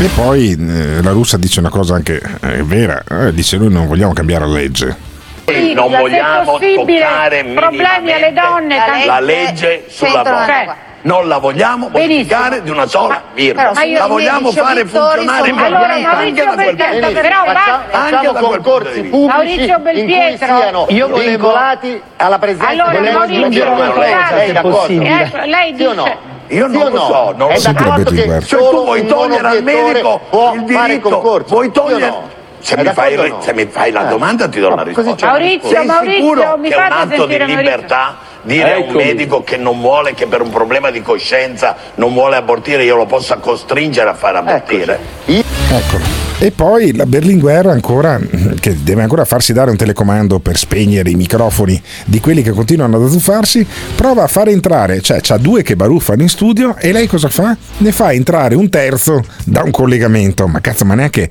E poi eh, la russa dice una cosa anche eh, vera, eh, dice noi non vogliamo cambiare la legge. Noi non vogliamo toccare problemi alle donne, la legge, sulla Cioè, donna. Non la vogliamo modificare di una sola virgola. La vogliamo fare funzionare in Allora, Maurizio Belpietro, però Facciamo di concorsi pubblici Maurizio in cui Belpietro. siano Io volevo- vincolati alla presenza Allora, di Maurizio, legislazione. scusate, Lei è d'accordo? ecco, lei Sì o no? dice Io Sì non lo no? so, non È lo so. d'accordo che Se solo tu vuoi togliere al medico può il fare diritto, concorso, vuoi togliere... Se mi, fai, no? se mi fai la Eh. domanda ti do così risposta. Maurizio, Sei Maurizio, sicuro mi che è un atto di libertà dire a un Eccomi. medico che non vuole, che per un problema di coscienza non vuole abortire, io lo possa costringere a fare abortire? Eccolo. E poi la Berlinguer ancora, che deve ancora farsi dare un telecomando per spegnere i microfoni di quelli che continuano ad azzuffarsi, prova a fare entrare, cioè c'ha due che baruffano in studio e lei cosa fa? Ne fa entrare un terzo da un collegamento. Ma cazzo, ma neanche...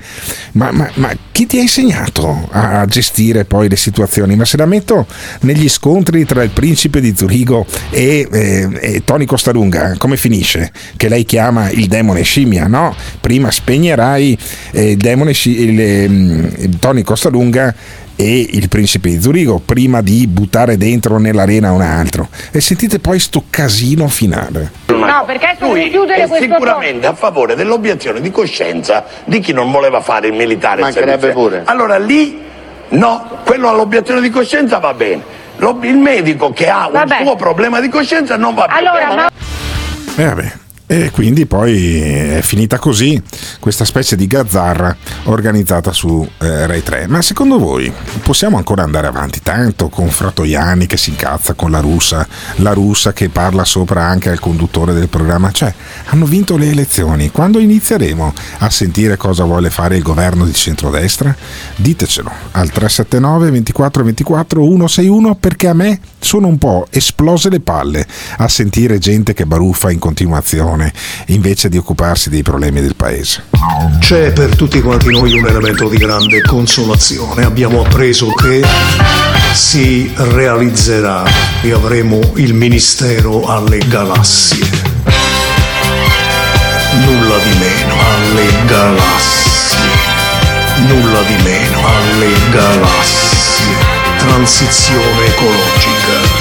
Ma, ma- ma chi ti ha insegnato a gestire poi le situazioni? Ma se la metto negli scontri tra il principe di Zurigo e, eh, e Tony Costalunga, come finisce? Che lei chiama il demone scimmia, no? Prima spegnerai eh, demone il, ehm, il Tony Costalunga e il principe di Zurigo prima di buttare dentro nell'arena un altro. E sentite poi sto casino finale. No, perché tu devi chiudere è questo sicuramente a favore dell'obiezione di coscienza di chi non voleva fare il militare Mancherebbe pure. Allora lì no, quello all'obiezione di coscienza va bene. L'ob- il medico che ha un Vabbè. suo problema di coscienza non va bene. Allora, ma- E vabbè. E quindi poi è finita così questa specie di gazzarra organizzata su eh, Rai 3. Ma secondo voi possiamo ancora andare avanti tanto con Fratoiani che si incazza con la russa, la russa che parla sopra anche al conduttore del programma? Cioè, hanno vinto le elezioni. Quando inizieremo a sentire cosa vuole fare il governo di centrodestra? Ditecelo al 379 24 24 161 perché a me sono un po' esplose le palle a sentire gente che baruffa in continuazione invece di occuparsi dei problemi del paese. C'è per tutti quanti noi un elemento di grande consolazione. Abbiamo appreso che si realizzerà e avremo il Ministero alle galassie. Nulla di meno alle galassie. Nulla di meno alle galassie. Transizione ecologica.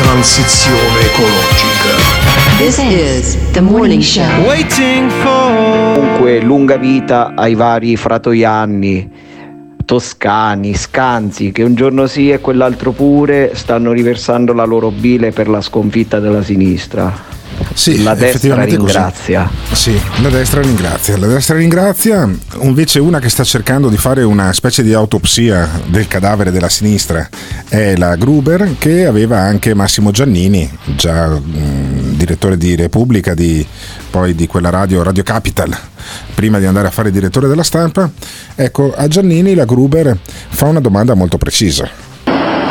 Transizione ecologica. This is the morning show. Waiting for. Comunque, lunga vita ai vari Fratoianni, Toscani, Scanzi, che un giorno sì e quell'altro pure stanno riversando la loro bile per la sconfitta della sinistra. Sì, la destra effettivamente così. ringrazia. Sì, la destra ringrazia. La destra ringrazia, invece una che sta cercando di fare una specie di autopsia del cadavere della sinistra è la Gruber che aveva anche Massimo Giannini, già mh, direttore di Repubblica, di, poi di quella radio, Radio Capital, prima di andare a fare direttore della stampa. Ecco, a Giannini la Gruber fa una domanda molto precisa.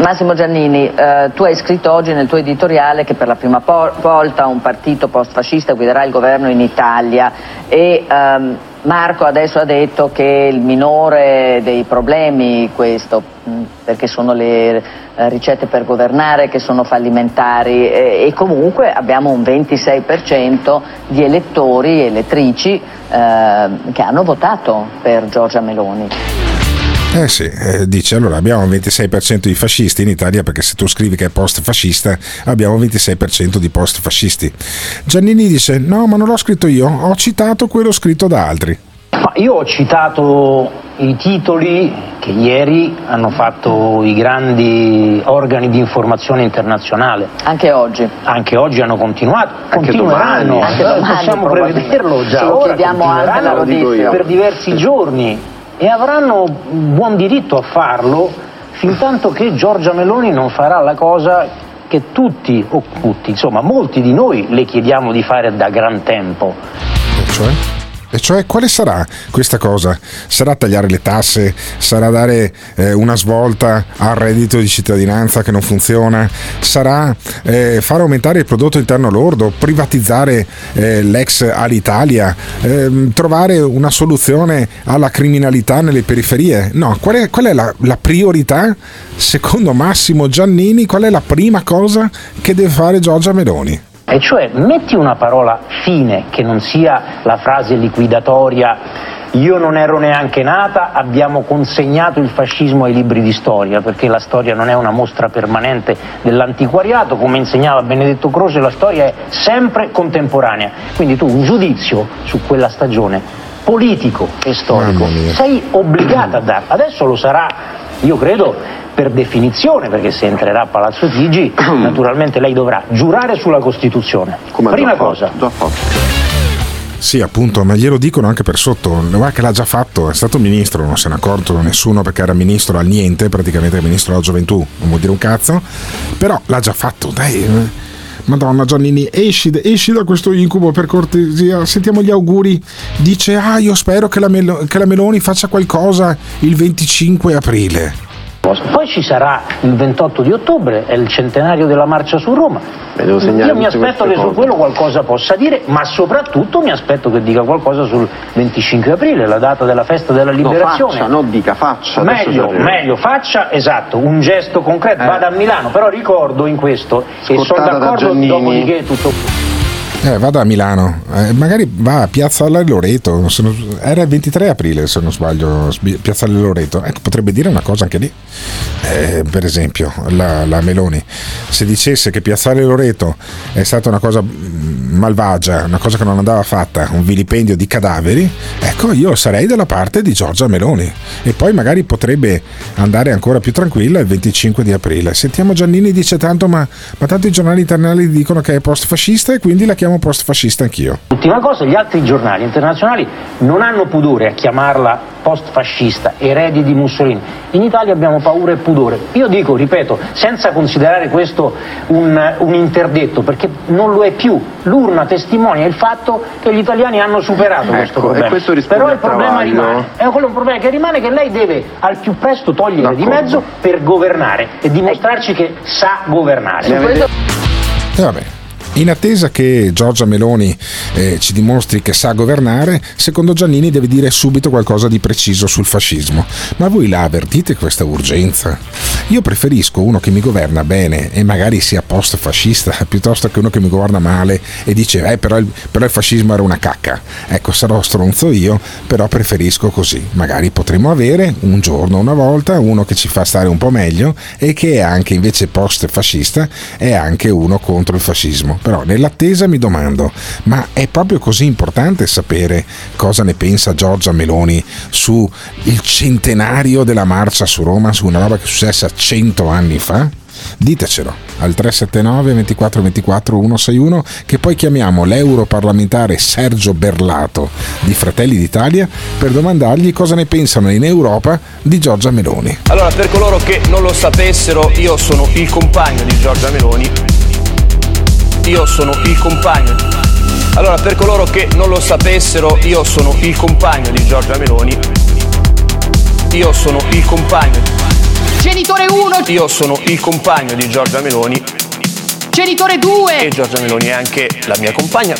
Massimo Giannini, eh, tu hai scritto oggi nel tuo editoriale che per la prima volta un partito post-fascista guiderà il governo in Italia e ehm, Marco adesso ha detto che il minore dei problemi questo, mh, perché sono le eh, ricette per governare che sono fallimentari e, e comunque abbiamo un 26% di elettori e elettrici eh, che hanno votato per Giorgia Meloni. Eh sì, eh, dice allora abbiamo un 26% di fascisti in Italia perché se tu scrivi che è post fascista abbiamo un 26% di post fascisti. Giannini dice no ma non l'ho scritto io, ho citato quello scritto da altri. Ma io ho citato i titoli che ieri hanno fatto i grandi organi di informazione internazionale. Anche oggi. Anche oggi hanno continuato. Anche continueranno. domani. Anche domani, Possiamo prevederlo già. Ce lo ora, chiediamo anche per diversi giorni e avranno buon diritto a farlo fin tanto che Giorgia Meloni non farà la cosa che tutti, o tutti, insomma molti di noi le chiediamo di fare da gran tempo. Cioè? E cioè quale sarà questa cosa? Sarà tagliare le tasse? Sarà dare eh, una svolta al reddito di cittadinanza che non funziona? Sarà eh, far aumentare il prodotto interno lordo? Privatizzare eh, l'ex Alitalia? Ehm, trovare una soluzione alla criminalità nelle periferie? No, qual è, qual è la, la priorità? Secondo Massimo Giannini, qual è la prima cosa che deve fare Giorgia Meloni? E cioè metti una parola fine che non sia la frase liquidatoria io non ero neanche nata, abbiamo consegnato il fascismo ai libri di storia, perché la storia non è una mostra permanente dell'antiquariato, come insegnava Benedetto Croce, la storia è sempre contemporanea. Quindi tu un giudizio su quella stagione politico e storico sei obbligata a darlo. Adesso lo sarà, io credo, per definizione, perché se entrerà a Palazzo Chigi, naturalmente lei dovrà giurare sulla Costituzione. Come Prima già cosa. fatto, già fatto. Sì, appunto, ma glielo dicono anche per sotto. Guarda che l'ha già fatto, è stato ministro, non se n'è accorto nessuno perché era ministro al niente, praticamente ministro della gioventù, non vuol dire un cazzo, però l'ha già fatto, dai. Madonna Giannini, esci, esci da questo incubo per cortesia, sentiamo gli auguri. Dice, ah, io spero che la, Melo- che la Meloni faccia qualcosa il 25 aprile. Poi ci sarà il 28 di ottobre, è il centenario della marcia su Roma. Io mi aspetto che su cose. quello qualcosa possa dire, ma soprattutto mi aspetto che dica qualcosa sul 25 aprile, la data della festa della liberazione. faccia, non dica, faccia. Meglio, meglio, faccia, esatto, un gesto concreto, vada a Milano, però ricordo in questo, e sono d'accordo, dopodiché tutto... Eh, vada a Milano, Eh, magari va a Piazzale Loreto, se non- era il 23 aprile se non sbaglio, Piazzale Loreto, ecco, potrebbe dire una cosa anche lì, Eh, per esempio la, la Meloni, se dicesse che Piazzale Loreto è stata una cosa mm, malvagia, una cosa che non andava fatta, un vilipendio di cadaveri, ecco io sarei dalla parte di Giorgia Meloni. E poi magari potrebbe andare ancora più tranquilla il 25 di aprile. Sentiamo Giannini dice tanto ma, ma tanto i giornali internazionali dicono che è post fascista e quindi la chiamo post fascista anch'io. Ultima cosa, gli altri giornali internazionali non hanno pudore a chiamarla post-fascista, eredi di Mussolini. In Italia abbiamo paura e pudore. Io dico, ripeto, senza considerare questo un, un interdetto, perché non lo è più. L'urna testimonia il fatto che gli italiani hanno superato questo Ecco, problema. e questo risponde Però a il problema rimane. È quello un problema che rimane che lei deve al più presto togliere di mezzo per governare e dimostrarci che sa governare. Questo- E vabbè. In attesa che Giorgia Meloni eh, ci dimostri che sa governare, secondo Giannini deve dire subito qualcosa di preciso sul fascismo. Ma voi la avvertite questa urgenza? Io preferisco uno che mi governa bene e magari sia post fascista piuttosto che uno che mi governa male e dice eh però il, però il fascismo era una cacca. Ecco, sarò stronzo io, però preferisco così. Magari potremo avere un giorno, una volta, uno che ci fa stare un po' meglio e che è anche invece post fascista è anche uno contro il fascismo. Però nell'attesa mi domando, ma è proprio così importante sapere cosa ne pensa Giorgia Meloni su il centenario della marcia su Roma, su una roba che è successa cento anni fa? Ditecelo al 379 24 24 161 che poi chiamiamo l'europarlamentare Sergio Berlato di Fratelli d'Italia per domandargli cosa ne pensano in Europa di Giorgia Meloni. Allora, per coloro che non lo sapessero, io sono il compagno di Giorgia Meloni. Io sono il compagno. Allora, per coloro che non lo sapessero, io sono il compagno di Giorgia Meloni. Io sono il compagno. Genitore 1, Io sono il compagno di Giorgia Meloni genitore 2, e Giorgia Meloni è anche la mia compagna.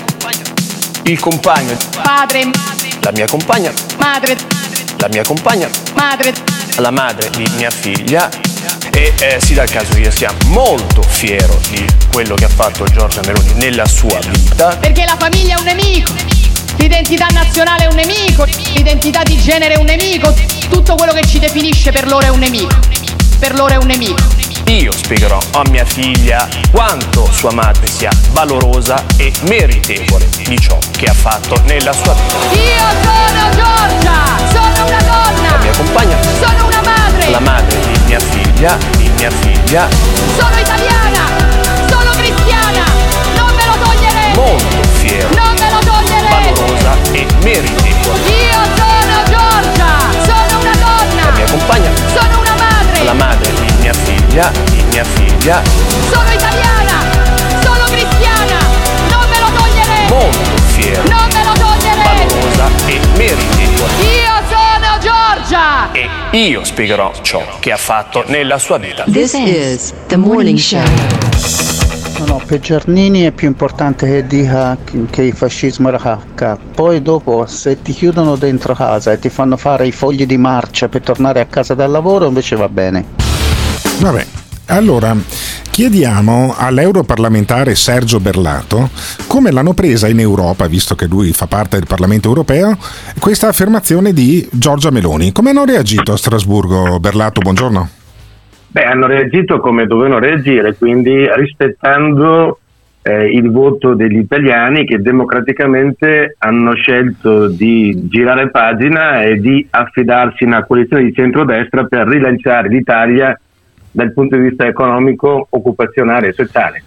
Il compagno, padre, la mia compagna, madre, la mia compagna, madre. la madre di mia figlia e eh, si dà il caso che io sia molto fiero di quello che ha fatto Giorgia Meloni nella sua vita. Perché la famiglia è un nemico, l'identità nazionale è un nemico, l'identità di genere è un nemico, tutto quello che ci definisce per loro è un nemico. Per loro è un nemico. Io spiegherò a mia figlia quanto sua madre sia valorosa e meritevole di ciò che ha fatto nella sua vita. Io sono Giorgia, sono una donna, La mia compagna, sono una madre, la madre di mia figlia, di mia figlia, sono italiana, sono cristiana, non me lo toglierete, molto fiero, non me lo toglierete. valorosa e meritevole. Io sono Giorgia, sono una donna, La mia compagna, sono una madre, la madre di mia figlia, di mia figlia, sono italiana, sono cristiana, non me lo toglierete, molto fiero, non me lo toglierete. valorosa e meritevole. Io. E io spiegherò ciò che ha fatto nella sua vita. This is the morning show. No, no, per Giannini è più importante che dica che- che il fascismo era cacca. Poi dopo se ti chiudono dentro casa e ti fanno fare i fogli di marcia per tornare a casa dal lavoro invece va bene. Vabbè, Allora, chiediamo all'europarlamentare Sergio Berlato come l'hanno presa in Europa, visto che lui fa parte del Parlamento europeo, questa affermazione di Giorgia Meloni. Come hanno reagito a Strasburgo? Berlato, buongiorno. Beh, hanno reagito come dovevano reagire, quindi rispettando eh, il voto degli italiani che democraticamente hanno scelto di girare pagina e di affidarsi a una coalizione di centrodestra per rilanciare l'Italia dal punto di vista economico, occupazionale e sociale.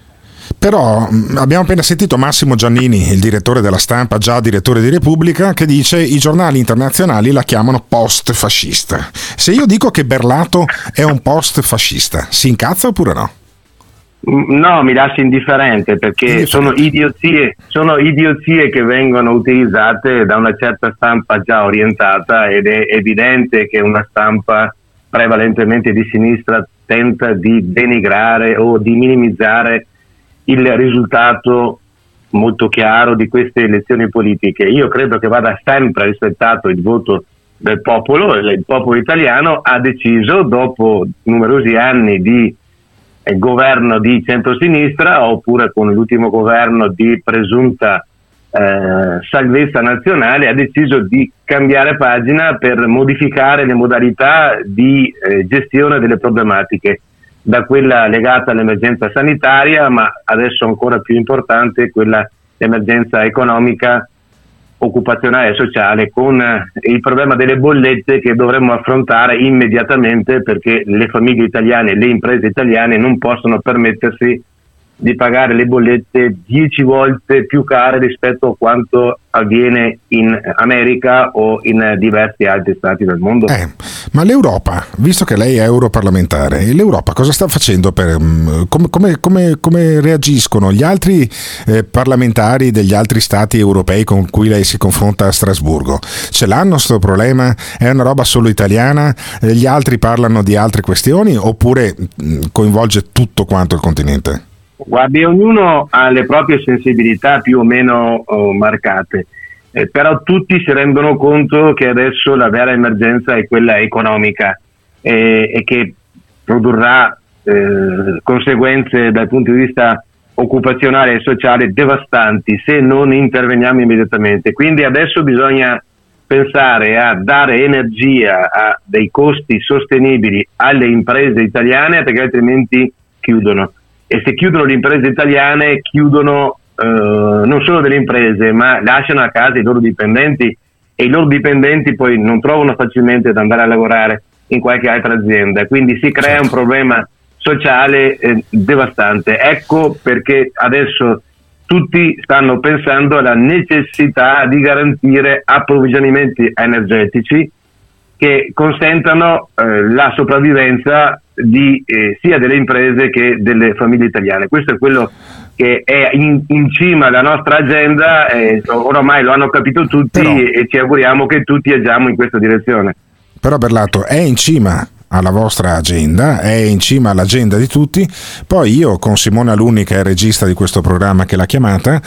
Però mh, abbiamo appena sentito Massimo Giannini, il direttore della stampa, già direttore di Repubblica, che dice i giornali internazionali la chiamano post-fascista. Se io dico che Berlato è un post-fascista, si incazza oppure no? Mm, No, mi lascia indifferente perché sono idiozie, sono idiozie che vengono utilizzate da una certa stampa già orientata ed è evidente che una stampa prevalentemente di sinistra tenta di denigrare o di minimizzare il risultato molto chiaro di queste elezioni politiche. Io credo che vada sempre rispettato il voto del popolo, il popolo italiano ha deciso dopo numerosi anni di eh, governo di centrosinistra oppure con l'ultimo governo di presunta eh, salvezza nazionale ha deciso di cambiare pagina per modificare le modalità di eh, gestione delle problematiche da quella legata all'emergenza sanitaria ma adesso ancora più importante quella emergenza economica occupazionale e sociale con eh, il problema delle bollette che dovremmo affrontare immediatamente perché le famiglie italiane e le imprese italiane non possono permettersi di pagare le bollette 10 volte più care rispetto a quanto avviene in America o in diversi altri stati del mondo. Ma l'Europa, visto che lei è europarlamentare, l'Europa cosa sta facendo? Per, mm, come, come- come- come reagiscono gli altri eh, parlamentari degli altri stati europei con cui lei si confronta a Strasburgo? Ce l'hanno questo problema? È una roba solo italiana? Eh, Gli altri parlano di altre questioni oppure mm, coinvolge tutto quanto il continente? Guardi, ognuno ha le proprie sensibilità più o meno oh, marcate, eh, però tutti si rendono conto che adesso la vera emergenza è quella economica eh, e che produrrà eh, conseguenze dal punto di vista occupazionale e sociale devastanti se non interveniamo immediatamente. Quindi adesso bisogna pensare a dare energia a dei costi sostenibili alle imprese italiane perché altrimenti chiudono e se chiudono le imprese italiane chiudono eh, non solo delle imprese ma lasciano a casa i loro dipendenti e i loro dipendenti poi non trovano facilmente ad andare a lavorare in qualche altra azienda. Quindi si crea un problema sociale eh, devastante. Ecco perché adesso tutti stanno pensando alla necessità di garantire approvvigionamenti energetici che consentano eh, la sopravvivenza di, eh, sia delle imprese che delle famiglie italiane. Questo è quello che è in, in cima alla nostra agenda, eh, oramai lo hanno capito tutti e ci auguriamo che tutti agiamo in questa direzione. Però Berlato è in cima alla vostra agenda, è in cima all'agenda di tutti. Poi io con Simone Alunni, che è regista di questo programma che l'ha chiamata,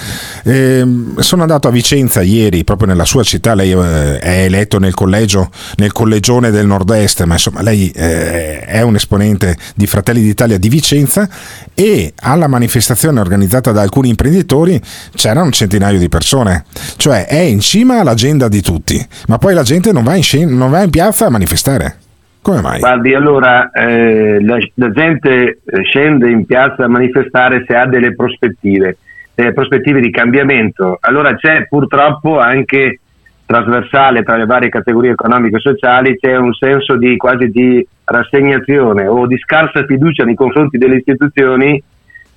ehm, sono andato a Vicenza ieri, proprio nella sua città. Lei eh, è eletto nel collegio, nel collegione del nord-est, ma insomma lei eh, è un esponente di Fratelli d'Italia di Vicenza e alla manifestazione organizzata da alcuni imprenditori c'era un centinaio di persone. Cioè è in cima all'agenda di tutti, ma poi la gente non va in, scen- non va in piazza a manifestare. Come mai? Guardi, allora eh, la, la gente eh, scende in piazza a manifestare se ha delle prospettive, delle prospettive di cambiamento. Allora c'è purtroppo anche trasversale tra le varie categorie economiche e sociali, c'è un senso di quasi di rassegnazione o di scarsa fiducia nei confronti delle istituzioni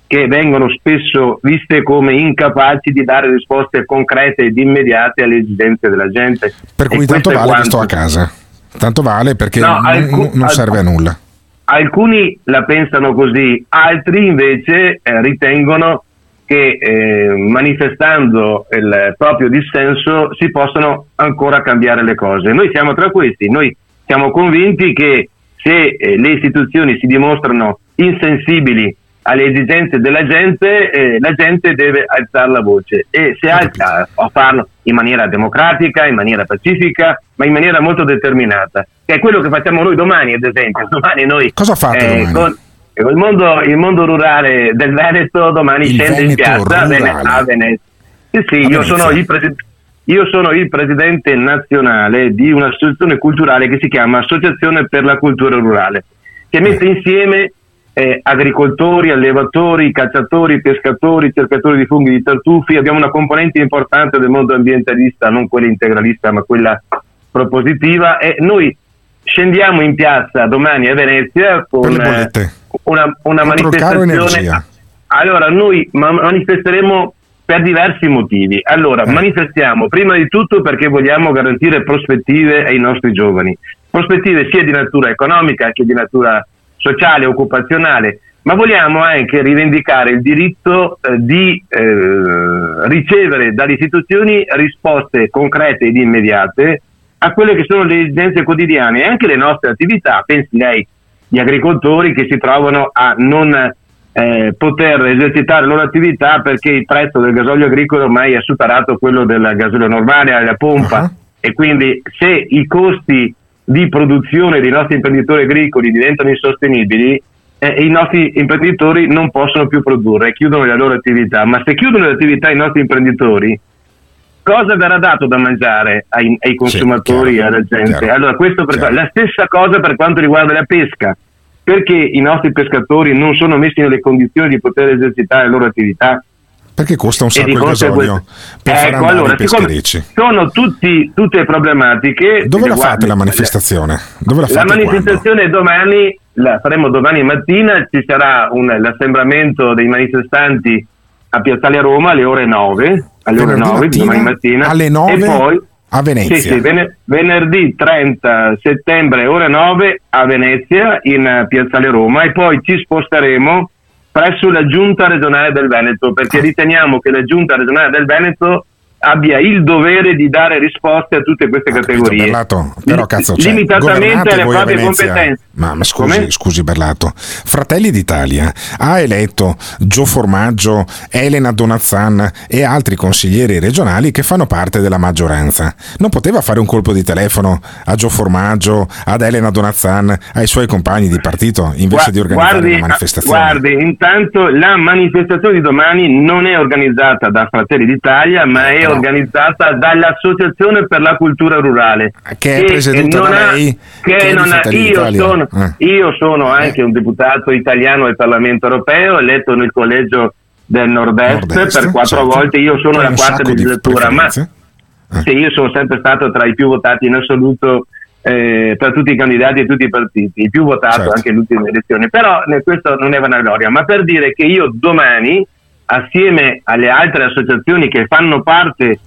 che vengono spesso viste come incapaci di dare risposte concrete ed immediate alle esigenze della gente. Per cui E tanto vale che quanto- sto a casa. Tanto vale perché No, n- alcu- n- non serve a nulla. Alcuni la pensano così, altri invece eh, ritengono che eh, manifestando il proprio dissenso si possano ancora cambiare le cose. Noi siamo tra questi, noi siamo convinti che se eh, le istituzioni si dimostrano insensibili alle esigenze della gente, eh, la gente deve alzare la voce e se alza a farlo in maniera democratica, in maniera pacifica, ma in maniera molto determinata, che è quello che facciamo noi domani, ad esempio. Domani noi Cosa fate eh, domani? con- il mondo, il mondo rurale del Veneto domani Il scende in Veneto piazza a Vene- rurale. a Venezia. Sì, sì, io sono, il presi- io sono il presidente nazionale di un'associazione culturale che si chiama Associazione per la Cultura Rurale, che mette insieme eh, agricoltori, allevatori, cacciatori, pescatori, cercatori di funghi di tartufi. Abbiamo una componente importante del mondo ambientalista, non quella integralista, ma quella propositiva. E noi scendiamo in piazza domani a Venezia con eh, una, una manifestazione. Allora, noi ma- manifesteremo per diversi motivi. Allora, Eh. manifestiamo prima di tutto perché vogliamo garantire prospettive ai nostri giovani, prospettive sia di natura economica che di natura sociale, occupazionale, ma vogliamo anche rivendicare il diritto eh, di eh, ricevere dalle istituzioni risposte concrete ed immediate a quelle che sono le esigenze quotidiane e anche le nostre attività. Pensi lei, gli agricoltori che si trovano a non eh, poter esercitare la loro attività perché il prezzo del gasolio agricolo ormai ha superato quello del gasolio normale alla pompa e quindi se i costi di produzione dei nostri imprenditori agricoli diventano insostenibili eh, i nostri imprenditori non possono più produrre, chiudono le loro attività, ma se chiudono le attività i nostri imprenditori cosa verrà dato da mangiare ai, ai consumatori e alla gente? chiaro. Allora, questo per la stessa cosa per quanto riguarda la pesca. Perché i nostri pescatori non sono messi nelle condizioni di poter esercitare la loro attività? Perché costa un sacco di gasolio per far Ecco, andare allora, i pescherecci. sono tutti, tutte problematiche. Dove la fate guardi- la manifestazione? Dove la la fate quando? manifestazione domani la faremo domani mattina, ci sarà un- l'assembramento dei manifestanti a Piazzale Roma alle ore 9, alle ore Venerdì 9 di domani mattina? mattina Alle 9 e poi a Venezia? Sì, sì, vene- venerdì 30 settembre ore 9 a Venezia in Piazzale Roma e poi ci sposteremo presso la Giunta regionale del Veneto Ah. perché riteniamo che la Giunta regionale del Veneto abbia il dovere di dare risposte a tutte queste categorie. Berlato, però cazzo, cioè, limitatamente alle proprie competenze. Ma, ma scusi, Come? scusi Berlato, Fratelli d'Italia ha eletto Gio Formaggio, Elena Donazzan e altri consiglieri regionali che fanno parte della maggioranza. Non poteva fare un colpo di telefono a Gio Formaggio, ad Elena Donazzan, ai suoi compagni di partito invece Gua- di organizzare guardi, una manifestazione? Guardi, intanto la manifestazione di domani non è organizzata da Fratelli d'Italia, ma è organizzata dall'Associazione per la Cultura Rurale. Che è presieduta non da ha- lei, che che è non ha- io, sono, Eh. io sono anche un deputato italiano al Parlamento europeo, eletto nel collegio del Nord-Est, Nord-Est, per quattro certo. volte, io sono la quarta legislatura, ma sì, io sono sempre stato tra i più votati in assoluto eh, tra tutti i candidati e tutti i partiti, il più votato Certo. anche nelle ultime elezioni. Però eh, questo non è vanagloria, ma per dire che io domani, assieme alle altre associazioni che fanno parte,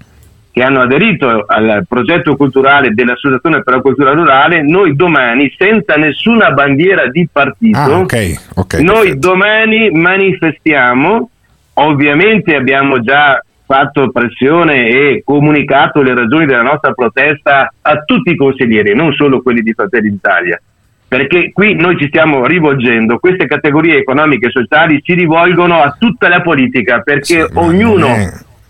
che hanno aderito al progetto culturale dell'Associazione per la Cultura Rurale, noi domani, senza nessuna bandiera di partito, Ah, ok, ok. noi domani manifestiamo, ovviamente abbiamo già fatto pressione e comunicato le ragioni della nostra protesta a tutti i consiglieri, non solo quelli di Fratelli d'Italia. Perché qui noi ci stiamo rivolgendo, queste categorie economiche e sociali si rivolgono a tutta la politica, perché ognuno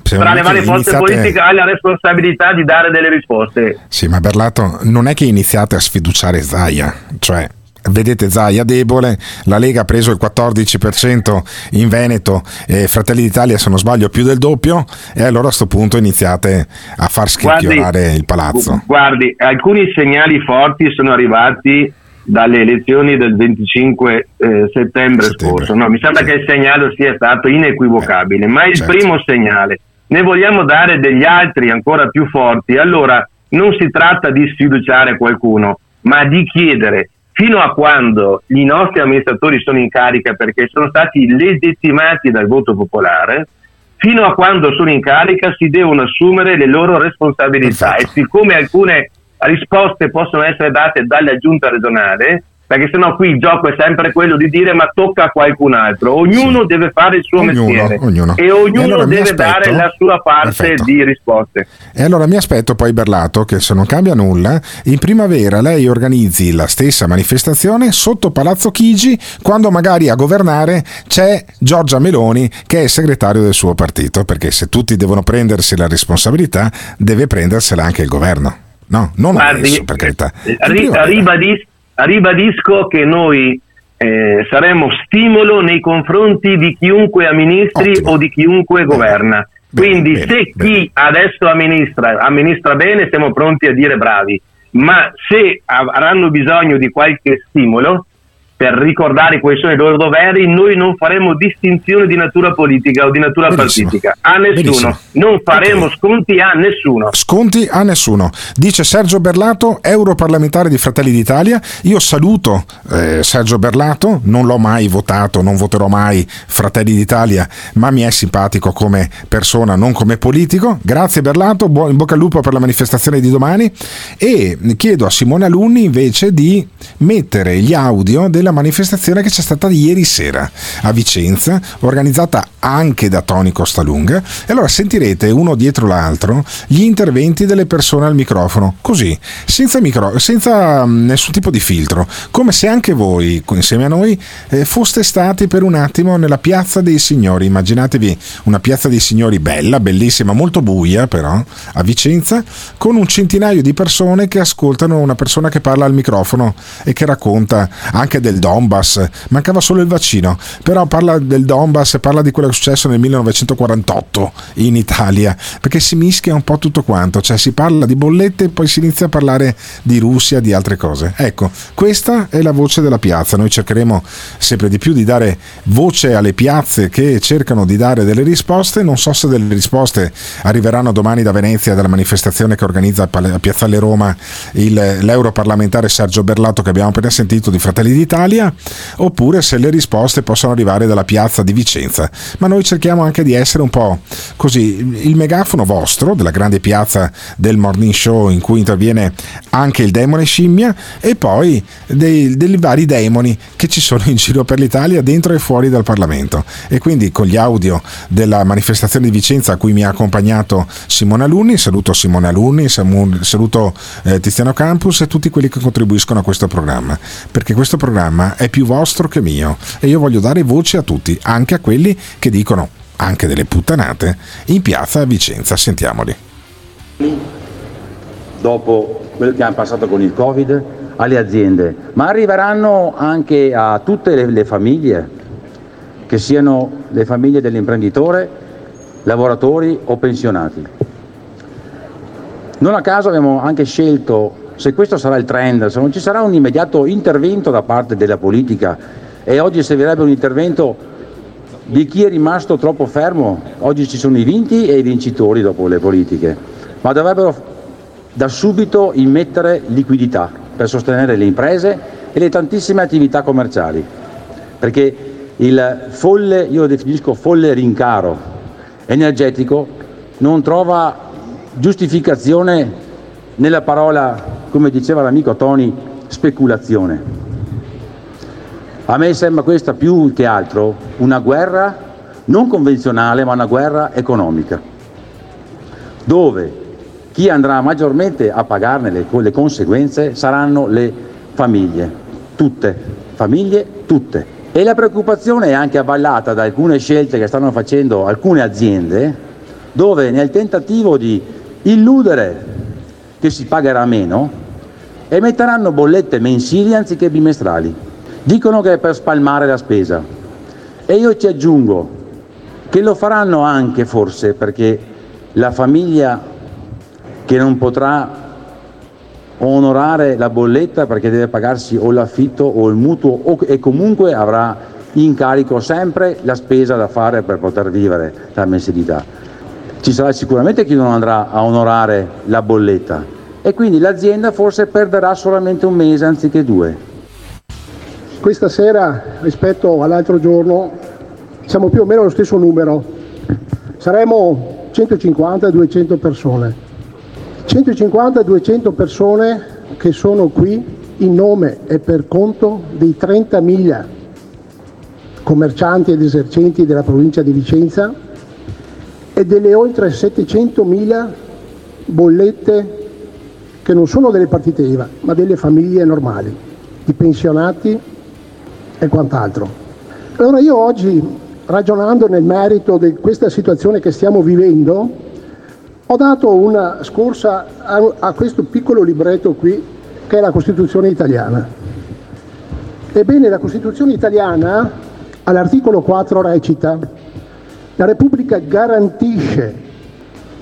tra le varie forze iniziate- politiche ha la responsabilità di dare delle risposte. Sì, ma Berlato, non è che iniziate a sfiduciare Zaia, cioè vedete Zaia debole, la Lega ha preso il 14% in Veneto e Fratelli d'Italia se non sbaglio più del doppio e allora a sto punto iniziate a far scricchiolare il palazzo. Guardi, alcuni segnali forti sono arrivati dalle elezioni del 25 eh, settembre, scorso. No, mi sembra che il segnale sia stato inequivocabile, ma il certo. primo segnale. Ne vogliamo dare degli altri ancora più forti. Allora non si tratta di sfiduciare qualcuno, ma di chiedere fino a quando i nostri amministratori sono in carica perché sono stati legittimati dal voto popolare, fino a quando sono in carica si devono assumere le loro responsabilità e siccome alcune risposte possono essere date dalla giunta regionale, perché sennò qui il gioco è sempre quello di dire ma tocca a qualcun altro, ognuno deve fare il suo Ognuno, mestiere ognuno. e E ognuno allora mi deve dare la sua parte Perfetto. di risposte. E allora mi aspetto poi Berlato che se non cambia nulla, in primavera lei organizzi la stessa manifestazione sotto Palazzo Chigi quando magari a governare c'è Giorgia Meloni che è segretario del suo partito, perché se tutti devono prendersi la responsabilità deve prendersela anche il governo. No, non Guardi, adesso, per carità. Ri- primavera. ribadis- ribadisco che noi eh, saremo stimolo nei confronti di chiunque amministri Ottimo. o di chiunque bene. governa. Quindi bene, se bene, chi adesso amministra amministra bene, siamo pronti a dire bravi, ma se avranno bisogno di qualche stimolo, per ricordare quali sono i loro doveri, noi non faremo distinzione di natura politica o di natura Benissimo. partitica a nessuno. Benissimo. Non faremo okay. sconti a nessuno. Sconti a nessuno. Dice Sergio Berlato, europarlamentare di Fratelli d'Italia. Io saluto eh, Sergio Berlato, non l'ho mai votato, non voterò mai Fratelli d'Italia, ma mi è simpatico come persona, non come politico. Grazie Berlato, buon, in bocca al lupo per la manifestazione di domani e chiedo a Simone Alunni invece di mettere gli audio della la manifestazione che c'è stata ieri sera a Vicenza, organizzata anche da Tony Costalunga. E allora sentirete uno dietro l'altro gli interventi delle persone al microfono, così, senza, micro, senza mm, nessun tipo di filtro, come se anche voi, insieme a noi, eh, foste stati per un attimo nella piazza dei signori. Immaginatevi una piazza dei signori bella, bellissima, molto buia però, a Vicenza, con un centinaio di persone che ascoltano una persona che parla al microfono e che racconta anche del Donbass, mancava solo il vaccino, però parla del Donbass parla di quello che è successo nel 1948 in Italia, perché si mischia un po' tutto quanto, cioè si parla di bollette e poi si inizia a parlare di Russia, di altre cose. Ecco, questa è la voce della piazza, noi cercheremo sempre di più di dare voce alle piazze che cercano di dare delle risposte, non so se delle risposte arriveranno domani da Venezia dalla manifestazione che organizza a Piazzale Roma il, l'europarlamentare Sergio Berlato che abbiamo appena sentito di Fratelli d'Italia Italia, oppure se le risposte possono arrivare dalla piazza di Vicenza. Ma noi cerchiamo anche di essere un po' così il megafono vostro della grande piazza del morning show in cui interviene anche il demone scimmia e poi dei, dei vari demoni che ci sono in giro per l'Italia dentro e fuori dal Parlamento. E quindi con gli audio della manifestazione di Vicenza a cui mi ha accompagnato Simone Alunni, saluto Simone Alunni, saluto eh, Tiziano Campus e tutti quelli che contribuiscono a questo programma, perché questo programma programma è più vostro che mio e io voglio dare voce a tutti, anche a quelli che dicono anche delle puttanate in piazza a Vicenza. Sentiamoli. Dopo quello che hanno passato con il Covid, alle aziende, ma arriveranno anche a tutte le, le famiglie, che siano le famiglie dell'imprenditore, lavoratori o pensionati. Non a caso abbiamo anche scelto se questo sarà il trend, se non ci sarà un immediato intervento da parte della politica e oggi servirebbe un intervento di chi è rimasto troppo fermo, oggi ci sono i vinti e i vincitori dopo le politiche, ma dovrebbero da subito immettere liquidità per sostenere le imprese e le tantissime attività commerciali, perché il folle, io lo definisco folle rincaro energetico, non trova giustificazione nella parola come diceva l'amico Tony, speculazione. A me sembra questa più che altro una guerra non convenzionale, ma una guerra economica, dove chi andrà maggiormente a pagarne le, le conseguenze saranno le famiglie, tutte, famiglie tutte. E la preoccupazione è anche avvallata da alcune scelte che stanno facendo alcune aziende, dove nel tentativo di illudere che si pagherà meno, emetteranno bollette mensili anziché bimestrali. Dicono che è per spalmare la spesa. E io ci aggiungo che lo faranno anche forse perché la famiglia che non potrà onorare la bolletta perché deve pagarsi o l'affitto o il mutuo o, e comunque avrà in carico sempre la spesa da fare per poter vivere la mensilità. Ci sarà sicuramente chi non andrà a onorare la bolletta, e quindi l'azienda forse perderà solamente un mese anziché due. Questa sera rispetto all'altro giorno siamo più o meno allo stesso numero, saremo 150-200 persone. 150-200 persone che sono qui in nome e per conto dei 30.000 commercianti ed esercenti della provincia di Vicenza e delle oltre 700.000 bollette che non sono delle partite IVA, ma delle famiglie normali, di pensionati e quant'altro. Allora io oggi, ragionando nel merito di questa situazione che stiamo vivendo, ho dato una scorsa a, a questo piccolo libretto qui, che è la Costituzione italiana. Ebbene, la Costituzione italiana all'articolo 4 recita la Repubblica garantisce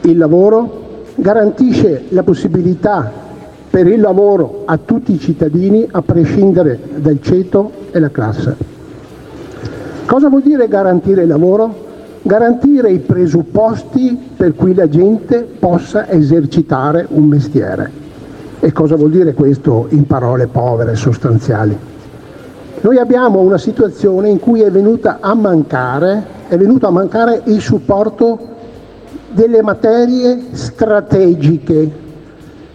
il lavoro, garantisce la possibilità per il lavoro a tutti i cittadini a prescindere dal ceto e la classe. Cosa vuol dire garantire il lavoro? Garantire i presupposti per cui la gente possa esercitare un mestiere. E cosa vuol dire questo in parole povere sostanziali? Noi abbiamo una situazione in cui è mancare, è venuto a mancare il supporto delle materie strategiche.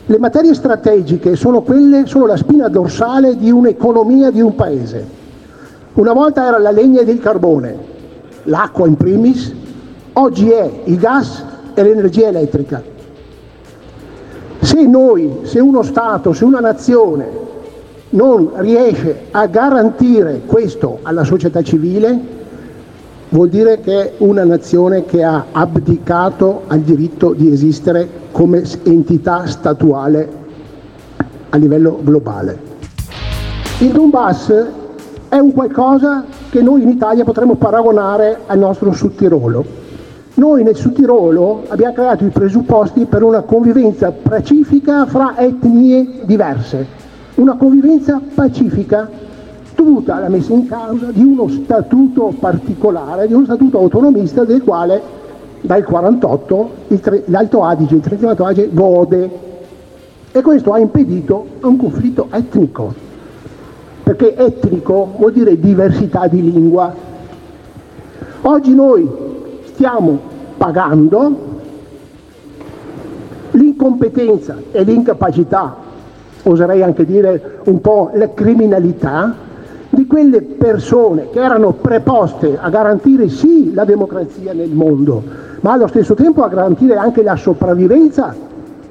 Le materie strategiche sono quelle, sono la spina dorsale di un'economia di un paese. Una volta era la legna ed il carbone, l'acqua in primis, oggi è il gas e l'energia elettrica. Se noi, se uno Stato, se una nazione non riesce a garantire questo alla società civile, vuol dire che è una nazione che ha abdicato al diritto di esistere come entità statuale a livello globale. Il Donbass è un qualcosa che noi in Italia potremmo paragonare al nostro Sud Tirolo. Noi nel Sud Tirolo abbiamo creato i presupposti per una convivenza pacifica fra etnie diverse, una convivenza pacifica dovuta alla messa in causa di uno statuto particolare, di uno statuto autonomista del quale dal 48 l'Alto Adige, il Trentino Alto Adige gode e questo ha impedito un conflitto etnico perché etnico vuol dire diversità di lingua. Oggi noi stiamo pagando l'incompetenza e l'incapacità, oserei anche dire un po' la criminalità, di quelle persone che erano preposte a garantire sì la democrazia nel mondo, ma allo stesso tempo a garantire anche la sopravvivenza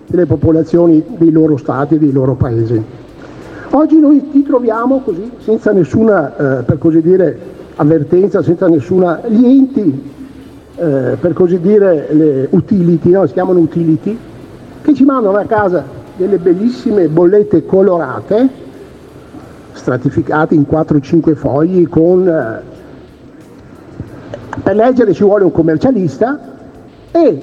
delle popolazioni dei loro stati, dei loro paesi. Oggi noi ti troviamo così, senza nessuna, eh, per così dire, avvertenza, senza nessuna... Gli enti, eh, per così dire, le utility, no? si chiamano utility, che ci mandano a casa delle bellissime bollette colorate, stratificate in 4-5 fogli, con... Eh, per leggere ci vuole un commercialista e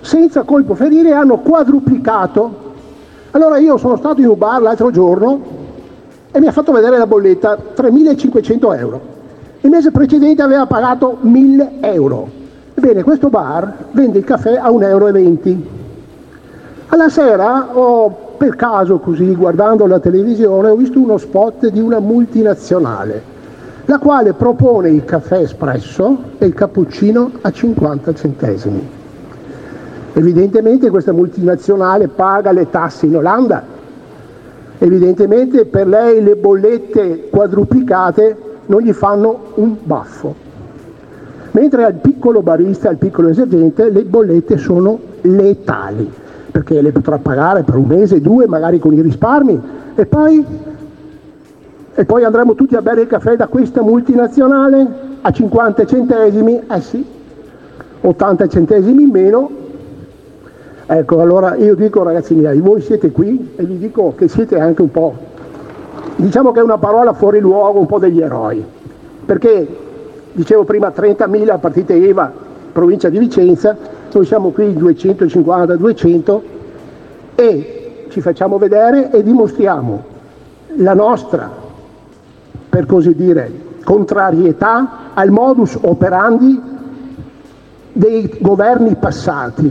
senza colpo ferire hanno quadruplicato. Allora io sono stato in un bar l'altro giorno e mi ha fatto vedere la bolletta 3.500 euro. Il mese precedente aveva pagato 1.000 euro. Ebbene, questo bar vende il caffè a 1,20 euro. Alla sera ho per caso così guardando la televisione ho visto uno spot di una multinazionale la quale propone il caffè espresso e il cappuccino a 50 centesimi. Evidentemente questa multinazionale paga le tasse in Olanda. Evidentemente per lei le bollette quadruplicate non gli fanno un baffo, mentre al piccolo barista, al piccolo esercente, le bollette sono letali, perché le potrà pagare per un mese, due, magari con i risparmi, e poi, e poi andremo tutti a bere il caffè da questa multinazionale a 50 centesimi, eh sì, 80 centesimi in meno, Ecco, allora io dico ragazzi miei, voi siete qui e vi dico che siete anche un po', diciamo che è una parola fuori luogo, un po' degli eroi, perché dicevo prima 30.000 partite IVA, provincia di Vicenza, noi siamo qui 250-200 e ci facciamo vedere e dimostriamo la nostra, per così dire, contrarietà al modus operandi dei governi passati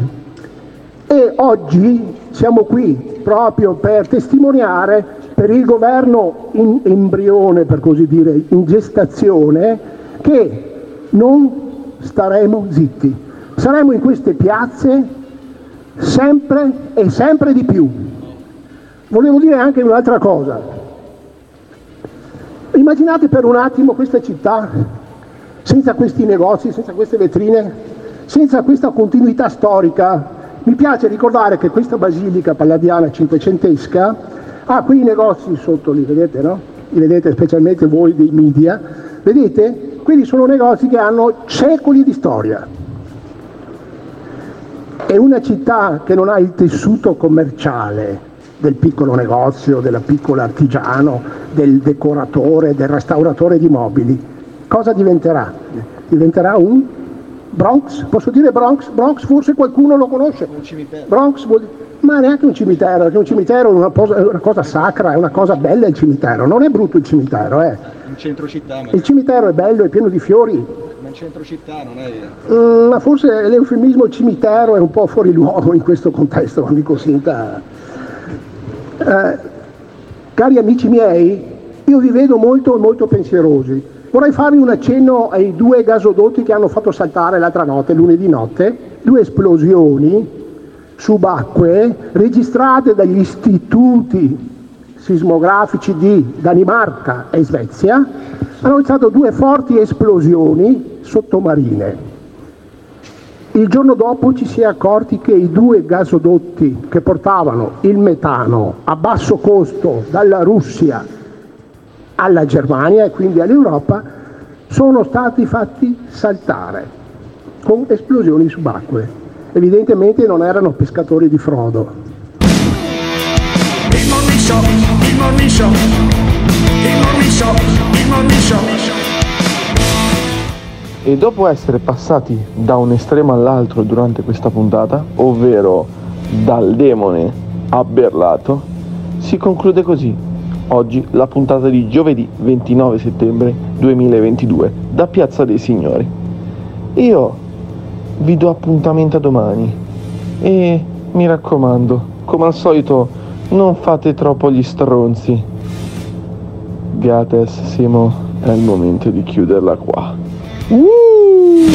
e oggi siamo qui proprio per testimoniare per il governo in embrione, per così dire, in gestazione, che non staremo zitti. Saremo in queste piazze sempre e sempre di più. Volevo dire anche un'altra cosa. Immaginate per un attimo questa città senza questi negozi, senza queste vetrine, senza questa continuità storica mi piace ricordare che questa basilica palladiana cinquecentesca ha quei negozi sotto, li vedete, no? Li vedete specialmente voi dei media, vedete? Quelli sono negozi che hanno secoli di storia. È una città che non ha il tessuto commerciale del piccolo negozio, del piccolo artigiano, del decoratore, del restauratore di mobili. Cosa diventerà? Diventerà un Bronx? Posso dire Bronx? Bronx forse qualcuno lo conosce. Un cimitero. Bronx vuol dire ma neanche un cimitero, perché un cimitero è una, cosa, è una cosa sacra, è una cosa bella il cimitero, non è brutto il cimitero, eh. In centro città, ma Il cimitero è bello, è pieno di fiori, ma in centro città non è. Mm, ma forse l'eufemismo cimitero è un po' fuori luogo in questo contesto, amico Sinta. Eh, cari amici miei, io vi vedo molto, molto pensierosi. Vorrei farvi un accenno ai due gasodotti che hanno fatto saltare l'altra notte, lunedì notte, due esplosioni subacquee registrate dagli istituti sismografici di Danimarca e Svezia, hanno registrato due forti esplosioni sottomarine. Il giorno dopo ci si è accorti che i due gasodotti che portavano il metano a basso costo dalla Russia alla Germania e quindi all'Europa sono stati fatti saltare con esplosioni subacquee. Evidentemente non erano pescatori di frodo. Il morning show, il morning show, il morning show, il morning show. E dopo essere passati da un estremo all'altro durante questa puntata, ovvero dal demone a Berlato, si conclude così oggi la puntata di giovedì 29 settembre 2022 da Piazza dei Signori. Io vi do appuntamento a domani e mi raccomando, come al solito, non fate troppo gli stronzi. Gates, Simo, è il momento di chiuderla qua. Morning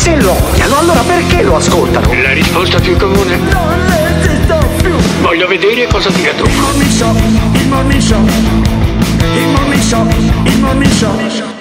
Se lo odiano, allora perché lo ascoltano? La risposta più comune? Non esisto più. Voglio vedere cosa dirà tu. Il morning show, il morning show. Il morning show, il morning show.